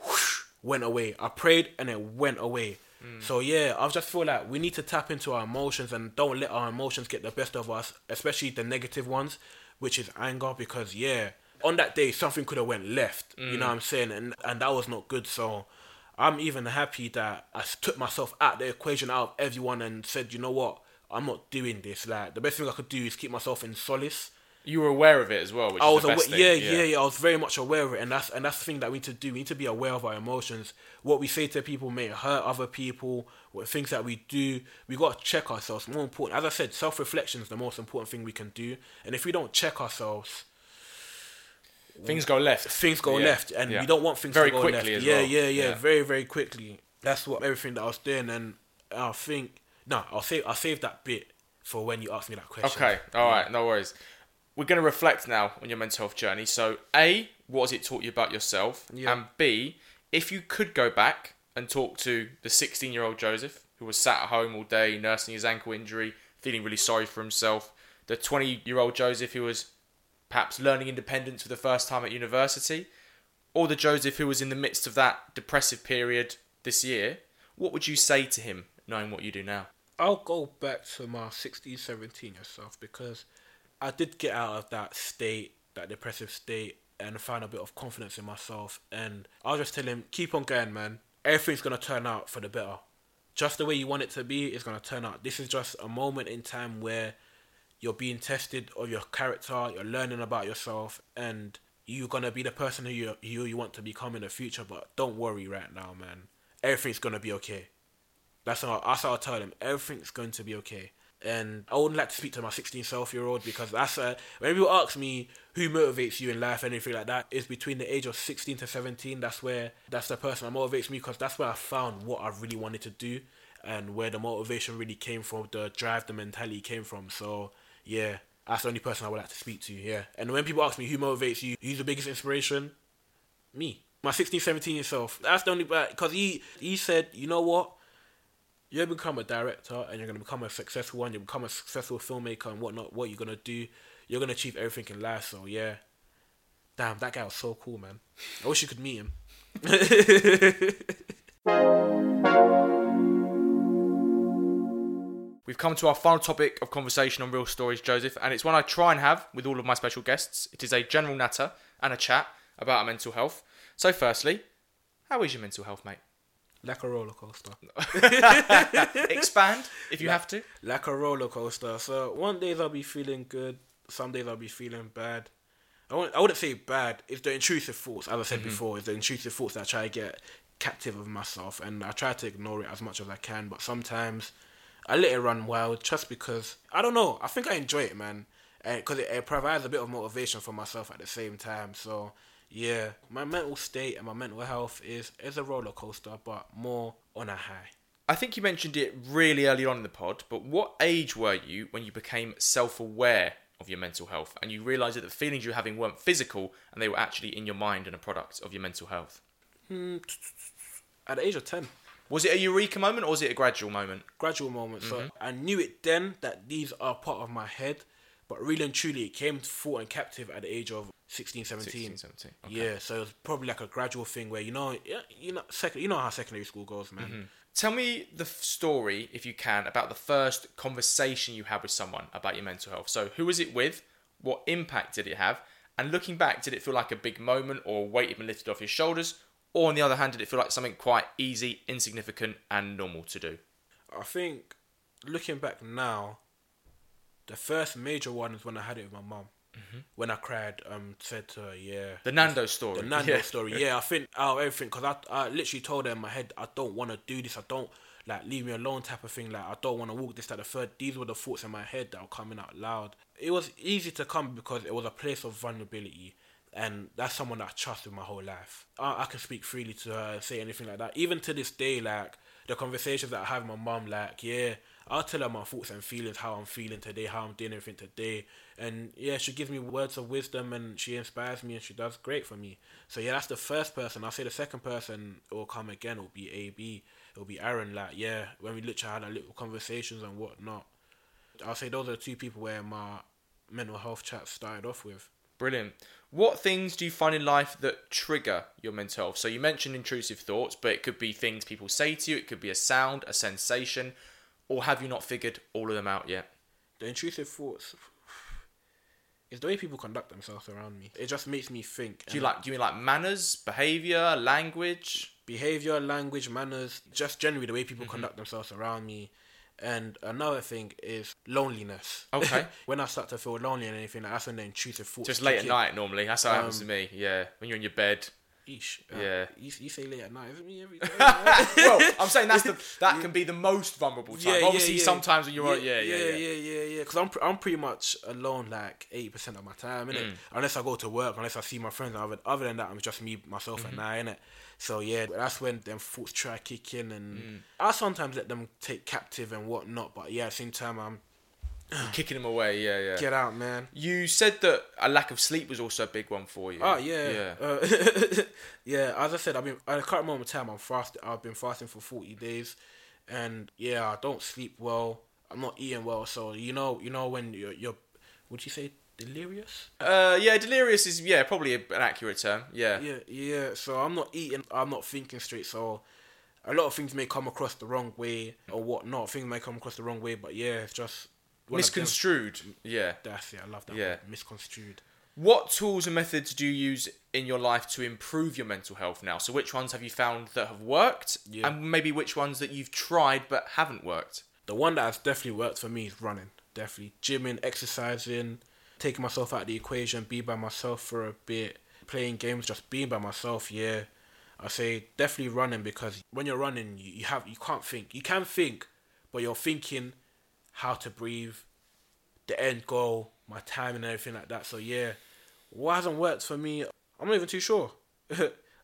whoosh, went away. I prayed, and it went away. Hmm. So yeah, I just feel like we need to tap into our emotions and don't let our emotions get the best of us, especially the negative ones, which is anger. Because yeah, on that day something could have went left. You know mm. what I'm saying, and and that was not good. So I'm even happy that I took myself out the equation out of everyone and said, you know what, I'm not doing this. Like the best thing I could do is keep myself in solace. You were aware of it as well, which I is was the aware, best thing. yeah, yeah, yeah, I was very much aware of it, and that's and that's the thing that we need to do. We need to be aware of our emotions. What we say to people may hurt other people. What things that we do, we got to check ourselves. More important, as I said, self reflection is the most important thing we can do. And if we don't check ourselves, Things go left. things go Yeah, left, and yeah. we don't want things Very to go quickly left. yeah, well. yeah, yeah, Yeah. very, very quickly. That's what everything that I was doing, and I think no, I'll save I'll save that bit for when you ask me that question. Okay, all right, no worries. We're going to reflect now on your mental health journey. So, A, what has it taught you about yourself? And B, if you could go back and talk to the 16 year old Joseph who was sat at home all day nursing his ankle injury, feeling really sorry for himself, the 20 year old Joseph who was perhaps learning independence for the first time at university, or the Joseph who was in the midst of that depressive period this year, what would you say to him knowing what you do now? I'll go back to my 16, 17 yourself because I did get out of that state, that depressive state, and find a bit of confidence in myself. And I'll just tell him, keep on going, man. Everything's to turn out for the better. Just the way you want it to be is to turn out. This is just a moment in time where you're being tested of your character, you're learning about yourself, and you're gonna be the person who you you want to become in the future. But don't worry right now, man. Everything's gonna be okay. That's how that's how I tell them. Everything's going to be okay. And I wouldn't like to speak to my 16 self year old because that's uh, when people ask me who motivates you in life, anything like that, is between the age of 16 to 17. That's where that's the person that motivates me because that's where I found what I really wanted to do and where the motivation really came from, the drive, the mentality came from. So yeah, that's the only person I would like to speak to. Yeah, and when people ask me who motivates you, who's the biggest inspiration, me, my 16, 17 year self. That's the only because he he said, you know what, you're gonna become a director and you're gonna become a successful one. You become a successful filmmaker and whatnot. What you're gonna do, you're gonna achieve everything in life. So yeah, damn, that guy was so cool, man. I wish you could meet him. We've come to our final topic of conversation on Reel Stories, Joseph, and it's one I try and have with all of my special guests. It is a general natter and a chat about our mental health. So, firstly, how is your mental health, mate? like a roller coaster. Expand if you have to. Like a roller coaster. So one days I'll be feeling good, some days I'll be feeling bad. I wouldn't, I wouldn't say bad. It's the intrusive thoughts, as I said mm-hmm. before, it's the intrusive thoughts that I try to get captive of myself, and I try to ignore it as much as I can. But sometimes I let it run wild, just because I don't know. I think I enjoy it, man, because it, it provides a bit of motivation for myself at the same time. So yeah, my mental state and my mental health is is a roller coaster, but more on a high. I think you mentioned it really early on in the pod, but what age were you when you became self aware of your mental health and you realised that the feelings you were having weren't physical and they were actually in your mind and a product of your mental health? At the age of ten, Was it a eureka moment or was it a gradual moment? gradual moment. So I knew it then that these are part of my head, but really and truly, it came to thought and captive at the age of 16, 17. 16, 17. Okay. Yeah, so it was probably like a gradual thing where you know, you know, second, you know how secondary school goes, man. Mm-hmm. Tell me the story, if you can, about the first conversation you had with someone about your mental health. So, who was it with? What impact did it have? And looking back, did it feel like a big moment or a weight had been lifted off your shoulders? Or, on the other hand, did it feel like something quite easy, insignificant, and normal to do? I think looking back now, the first major one is when I had it with my mum. When I cried, um, said to her, "Yeah." Mm-hmm. The Nando story. The Nando Yeah. story. Yeah, I think out of everything because I, I literally told her in my head, I don't want to do this. I don't like leave me alone type of thing. Like I don't want to walk this, that, the third. These were the thoughts in my head that were coming out loud. It was easy to come because it was a place of vulnerability. And that's someone that I trust with my whole life. I, I can speak freely to her say anything like that. Even to this day, like the conversations that I have with my mum, like, yeah, I'll tell her my thoughts and feelings, how I'm feeling today, how I'm doing everything today. And yeah, she gives me words of wisdom and she inspires me and she does great for me. So yeah, that's the first person. I'll say the second person will come again, will be AB. It'll be Aaron, like, yeah, when we literally had our little conversations and whatnot. I'll say those are the two people where my mental health chat started off with. Brilliant. What things do you find in life that trigger your mental health? So you mentioned intrusive thoughts, but it could be things people say to you, it could be a sound, a sensation, or have you not figured all of them out yet? The intrusive thoughts is the way people conduct themselves around me. It just makes me think. Do you like do you mean like manners, behavior, language? behavior, language, manners, just generally the way people mm-hmm. conduct themselves around me. And another thing is loneliness. Okay. when I start to feel lonely and anything, like, that's when the intrusive thoughts. Just late at in. night normally. That's how it happens to um, me. Yeah. When you're in your bed. Eesh. Uh, Yeah. You, you say late at night, me every day? well, I'm saying that's the that can be the most vulnerable time. Yeah, yeah, Obviously yeah. sometimes when you're yeah, yeah, yeah, yeah. yeah, yeah, yeah. Because I'm, I'm pretty much alone like eighty percent of my time, innit? Mm. Unless I go to work, unless I see my friends. Other, other than that, I'm just me, myself, Mm-hmm. and I, innit? So yeah, that's when them thoughts try kicking, and Mm. I sometimes let them take captive and whatnot. But yeah, at the same time, I'm Kicking them away, yeah, yeah. get out, man. You said that a lack of sleep was also a big one for you. Oh yeah, Yeah. Uh, yeah. As I said, I've been at a current moment time. I'm fast. I've been fasting for forty days, and yeah, I don't sleep well. I'm not eating well. So you know, you know when you're, you're would you say delirious? Uh, yeah, delirious is yeah probably an accurate term. Yeah. Yeah, yeah. So I'm not eating. I'm not thinking straight. So a lot of things may come across the wrong way or whatnot. Things may come across the wrong way, but yeah, it's just one of them- Misconstrued. Yeah. That's it. I love that. Yeah. word, misconstrued. What tools and methods do you use in your life to improve your mental health now? So which ones have you found that have worked, Yeah. and maybe which ones that you've tried but haven't worked? The one that has definitely worked for me is running. definitely. Gymming, exercising, taking myself out of the equation, be by myself for a bit, playing games, just being by myself, yeah. I say definitely running because when you're running, you, you have you can't think. You can think, but you're thinking how to breathe, the end goal, my time and everything like that. So yeah, what hasn't worked for me, I'm not even too sure.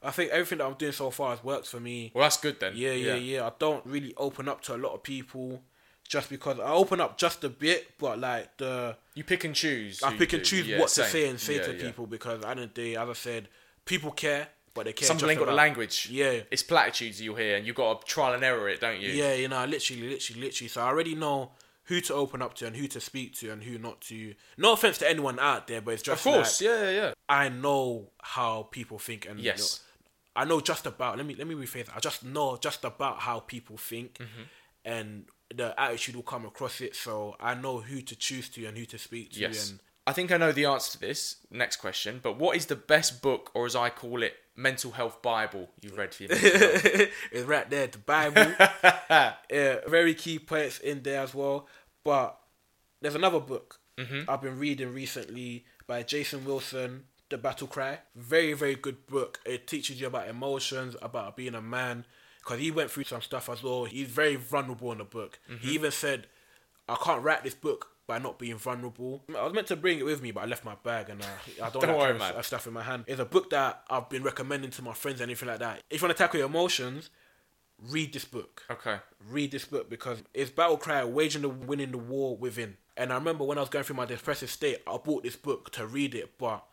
I think everything that I'm doing so far has worked for me. Well, that's good then. Yeah, yeah, yeah. I don't really open up to a lot of people just because I open up just a bit, but like the You pick and choose. I pick and choose Yeah, what same. to say and say Yeah, to yeah. people because at the end of the day, as I said, people care, but they care. Some ain't got the language. Yeah. It's platitudes you'll hear, and you've got to trial and error it, don't you? Yeah, you know, literally, literally, literally. So I already know who to open up to and who to speak to and who not to. No offense to anyone out there, but it's just Of course. like, yeah, yeah, yeah. I know how people think and Yes. I know just about. Let me let me rephrase. That. I just know just about how people think, Mm-hmm. and the attitude will come across it. So I know who to choose to and who to speak to. Yes. And I think I know the answer to this next question, but what is the best book, or as I call it, mental health Bible you've read for your it's right there, the Bible. yeah, very key points in there as well. But there's another book Mm-hmm. I've been reading recently by Jason Wilson, The Battle Cry. Very, very good book. It teaches you about emotions, about being a man. Because he went through some stuff as well. He's very vulnerable in the book. Mm-hmm. He even said, I can't write this book by not being vulnerable. I was meant to bring it with me, but I left my bag and uh, I don't, Don't have worry, stuff in my hand. It's a book that I've been recommending to my friends and anything like that. If you want to tackle your emotions, read this book. Okay. Read this book because it's battle cry, waging the winning the war within. And I remember when I was going through my depressive state, I bought this book to read it, but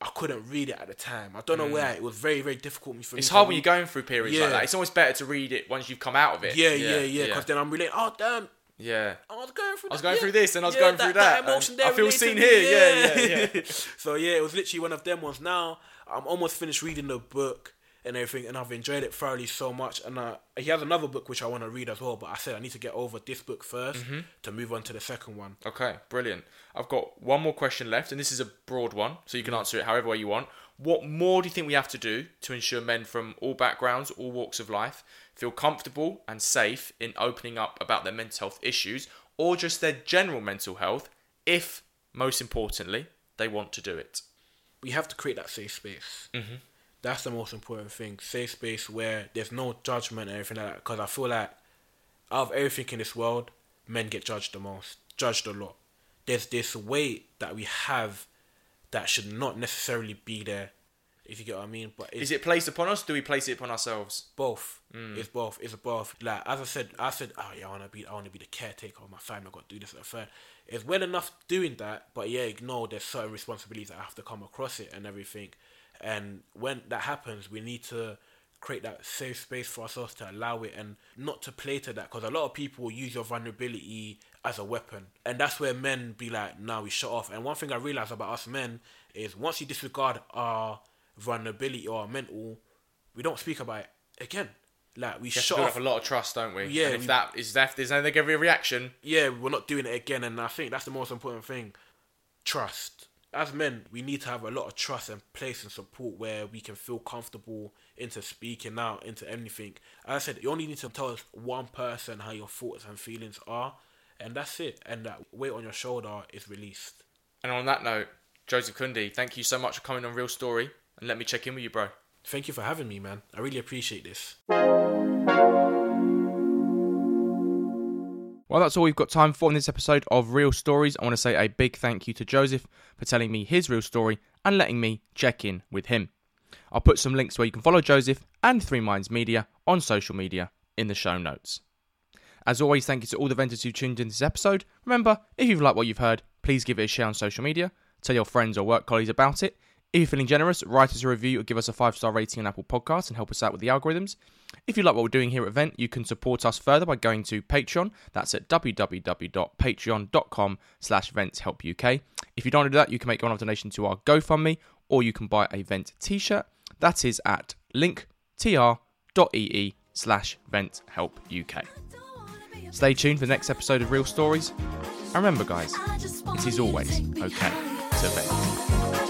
I couldn't read it at the time. I don't know why. It was very, very difficult for me. Mm. It's hard when read. you're going through periods like that. It's always better to read it once you've come out of it. Yeah, yeah, yeah. Because then I'm relating. Oh damn, yeah. I was going through. I was that, going yeah. through this and I was Yeah, going through that, emotion there I feel seen here, yeah, yeah, yeah. so yeah, it was literally one of them ones. Now I'm almost finished reading the book and everything, and I've enjoyed it thoroughly so much. And uh, he has another book which I want to read as well, but I said I need to get over this book 1st Mm-hmm. to move on to the second one. Okay, brilliant. I've got one more question left, and this is a broad one, so you can answer it however way you want. What more do you think we have to do to ensure men from all backgrounds, all walks of life, feel comfortable and safe in opening up about their mental health issues or just their general mental health, if, most importantly, they want to do it? we have to create that safe space. Mm-hmm. That's the most important thing. Safe space where there's no judgment and everything like that. Because I feel like out of everything in this world, men get judged the most, judged a lot. There's this weight that we have that should not necessarily be there, if you get what I mean. But Is it placed upon us? Do we place it upon ourselves? both. Hmm. It's both. It's both. Like as I said, I said, oh yeah, I wanna be, I wanna be the caretaker of my family. I got to do this and third. It's well enough doing that, but yeah, no, there's certain responsibilities that have to come across it and everything. And when that happens, we need to create that safe space for ourselves to allow it and not to play to that because a lot of people use your vulnerability as a weapon and that's where men be like now we shut off and one thing i realize about us men is once you disregard our vulnerability or our mental we don't speak about it again like we We have to shut off a lot of trust, don't we? Yeah, And if we- that is that there's no negative reaction, yeah, we're not doing it again, and I think that's the most important thing. Trust. As men, we need to have a lot of trust and place and support where we can feel comfortable into speaking out into anything. As I said, you only need to tell us one person how your thoughts and feelings are, and that's it. And that weight on your shoulder is released. and on that note, Joseph Kundi, thank you so much for coming on Reel Story, and let me check in with you, bro. Thank you for having me, man. I really appreciate this. Well, that's all we've got time for in this episode of Reel Stories. I want to say a big thank you to Joseph for telling me his real story and letting me check in with him. I'll put some links where you can follow Joseph and Three Minds Media on social media in the show notes. As always, thank you to all the venters who tuned in this episode. Remember, if you've liked what you've heard, please give it a share on social media, tell your friends or work colleagues about it. If you're feeling generous, write us a review or give us a five star rating on Apple Podcasts and help us out with the algorithms. If you like what we're doing here at Vent, you can support us further by going to Patreon. That's at www.patreon.com slash venthelpuk. If you don't want to do that, you can make one-off donation to our GoFundMe or you can buy a Vent t-shirt. That is at linktr.ee slash venthelpuk. Stay tuned for the next episode of Reel Stories. And remember, guys, it is always okay to vent.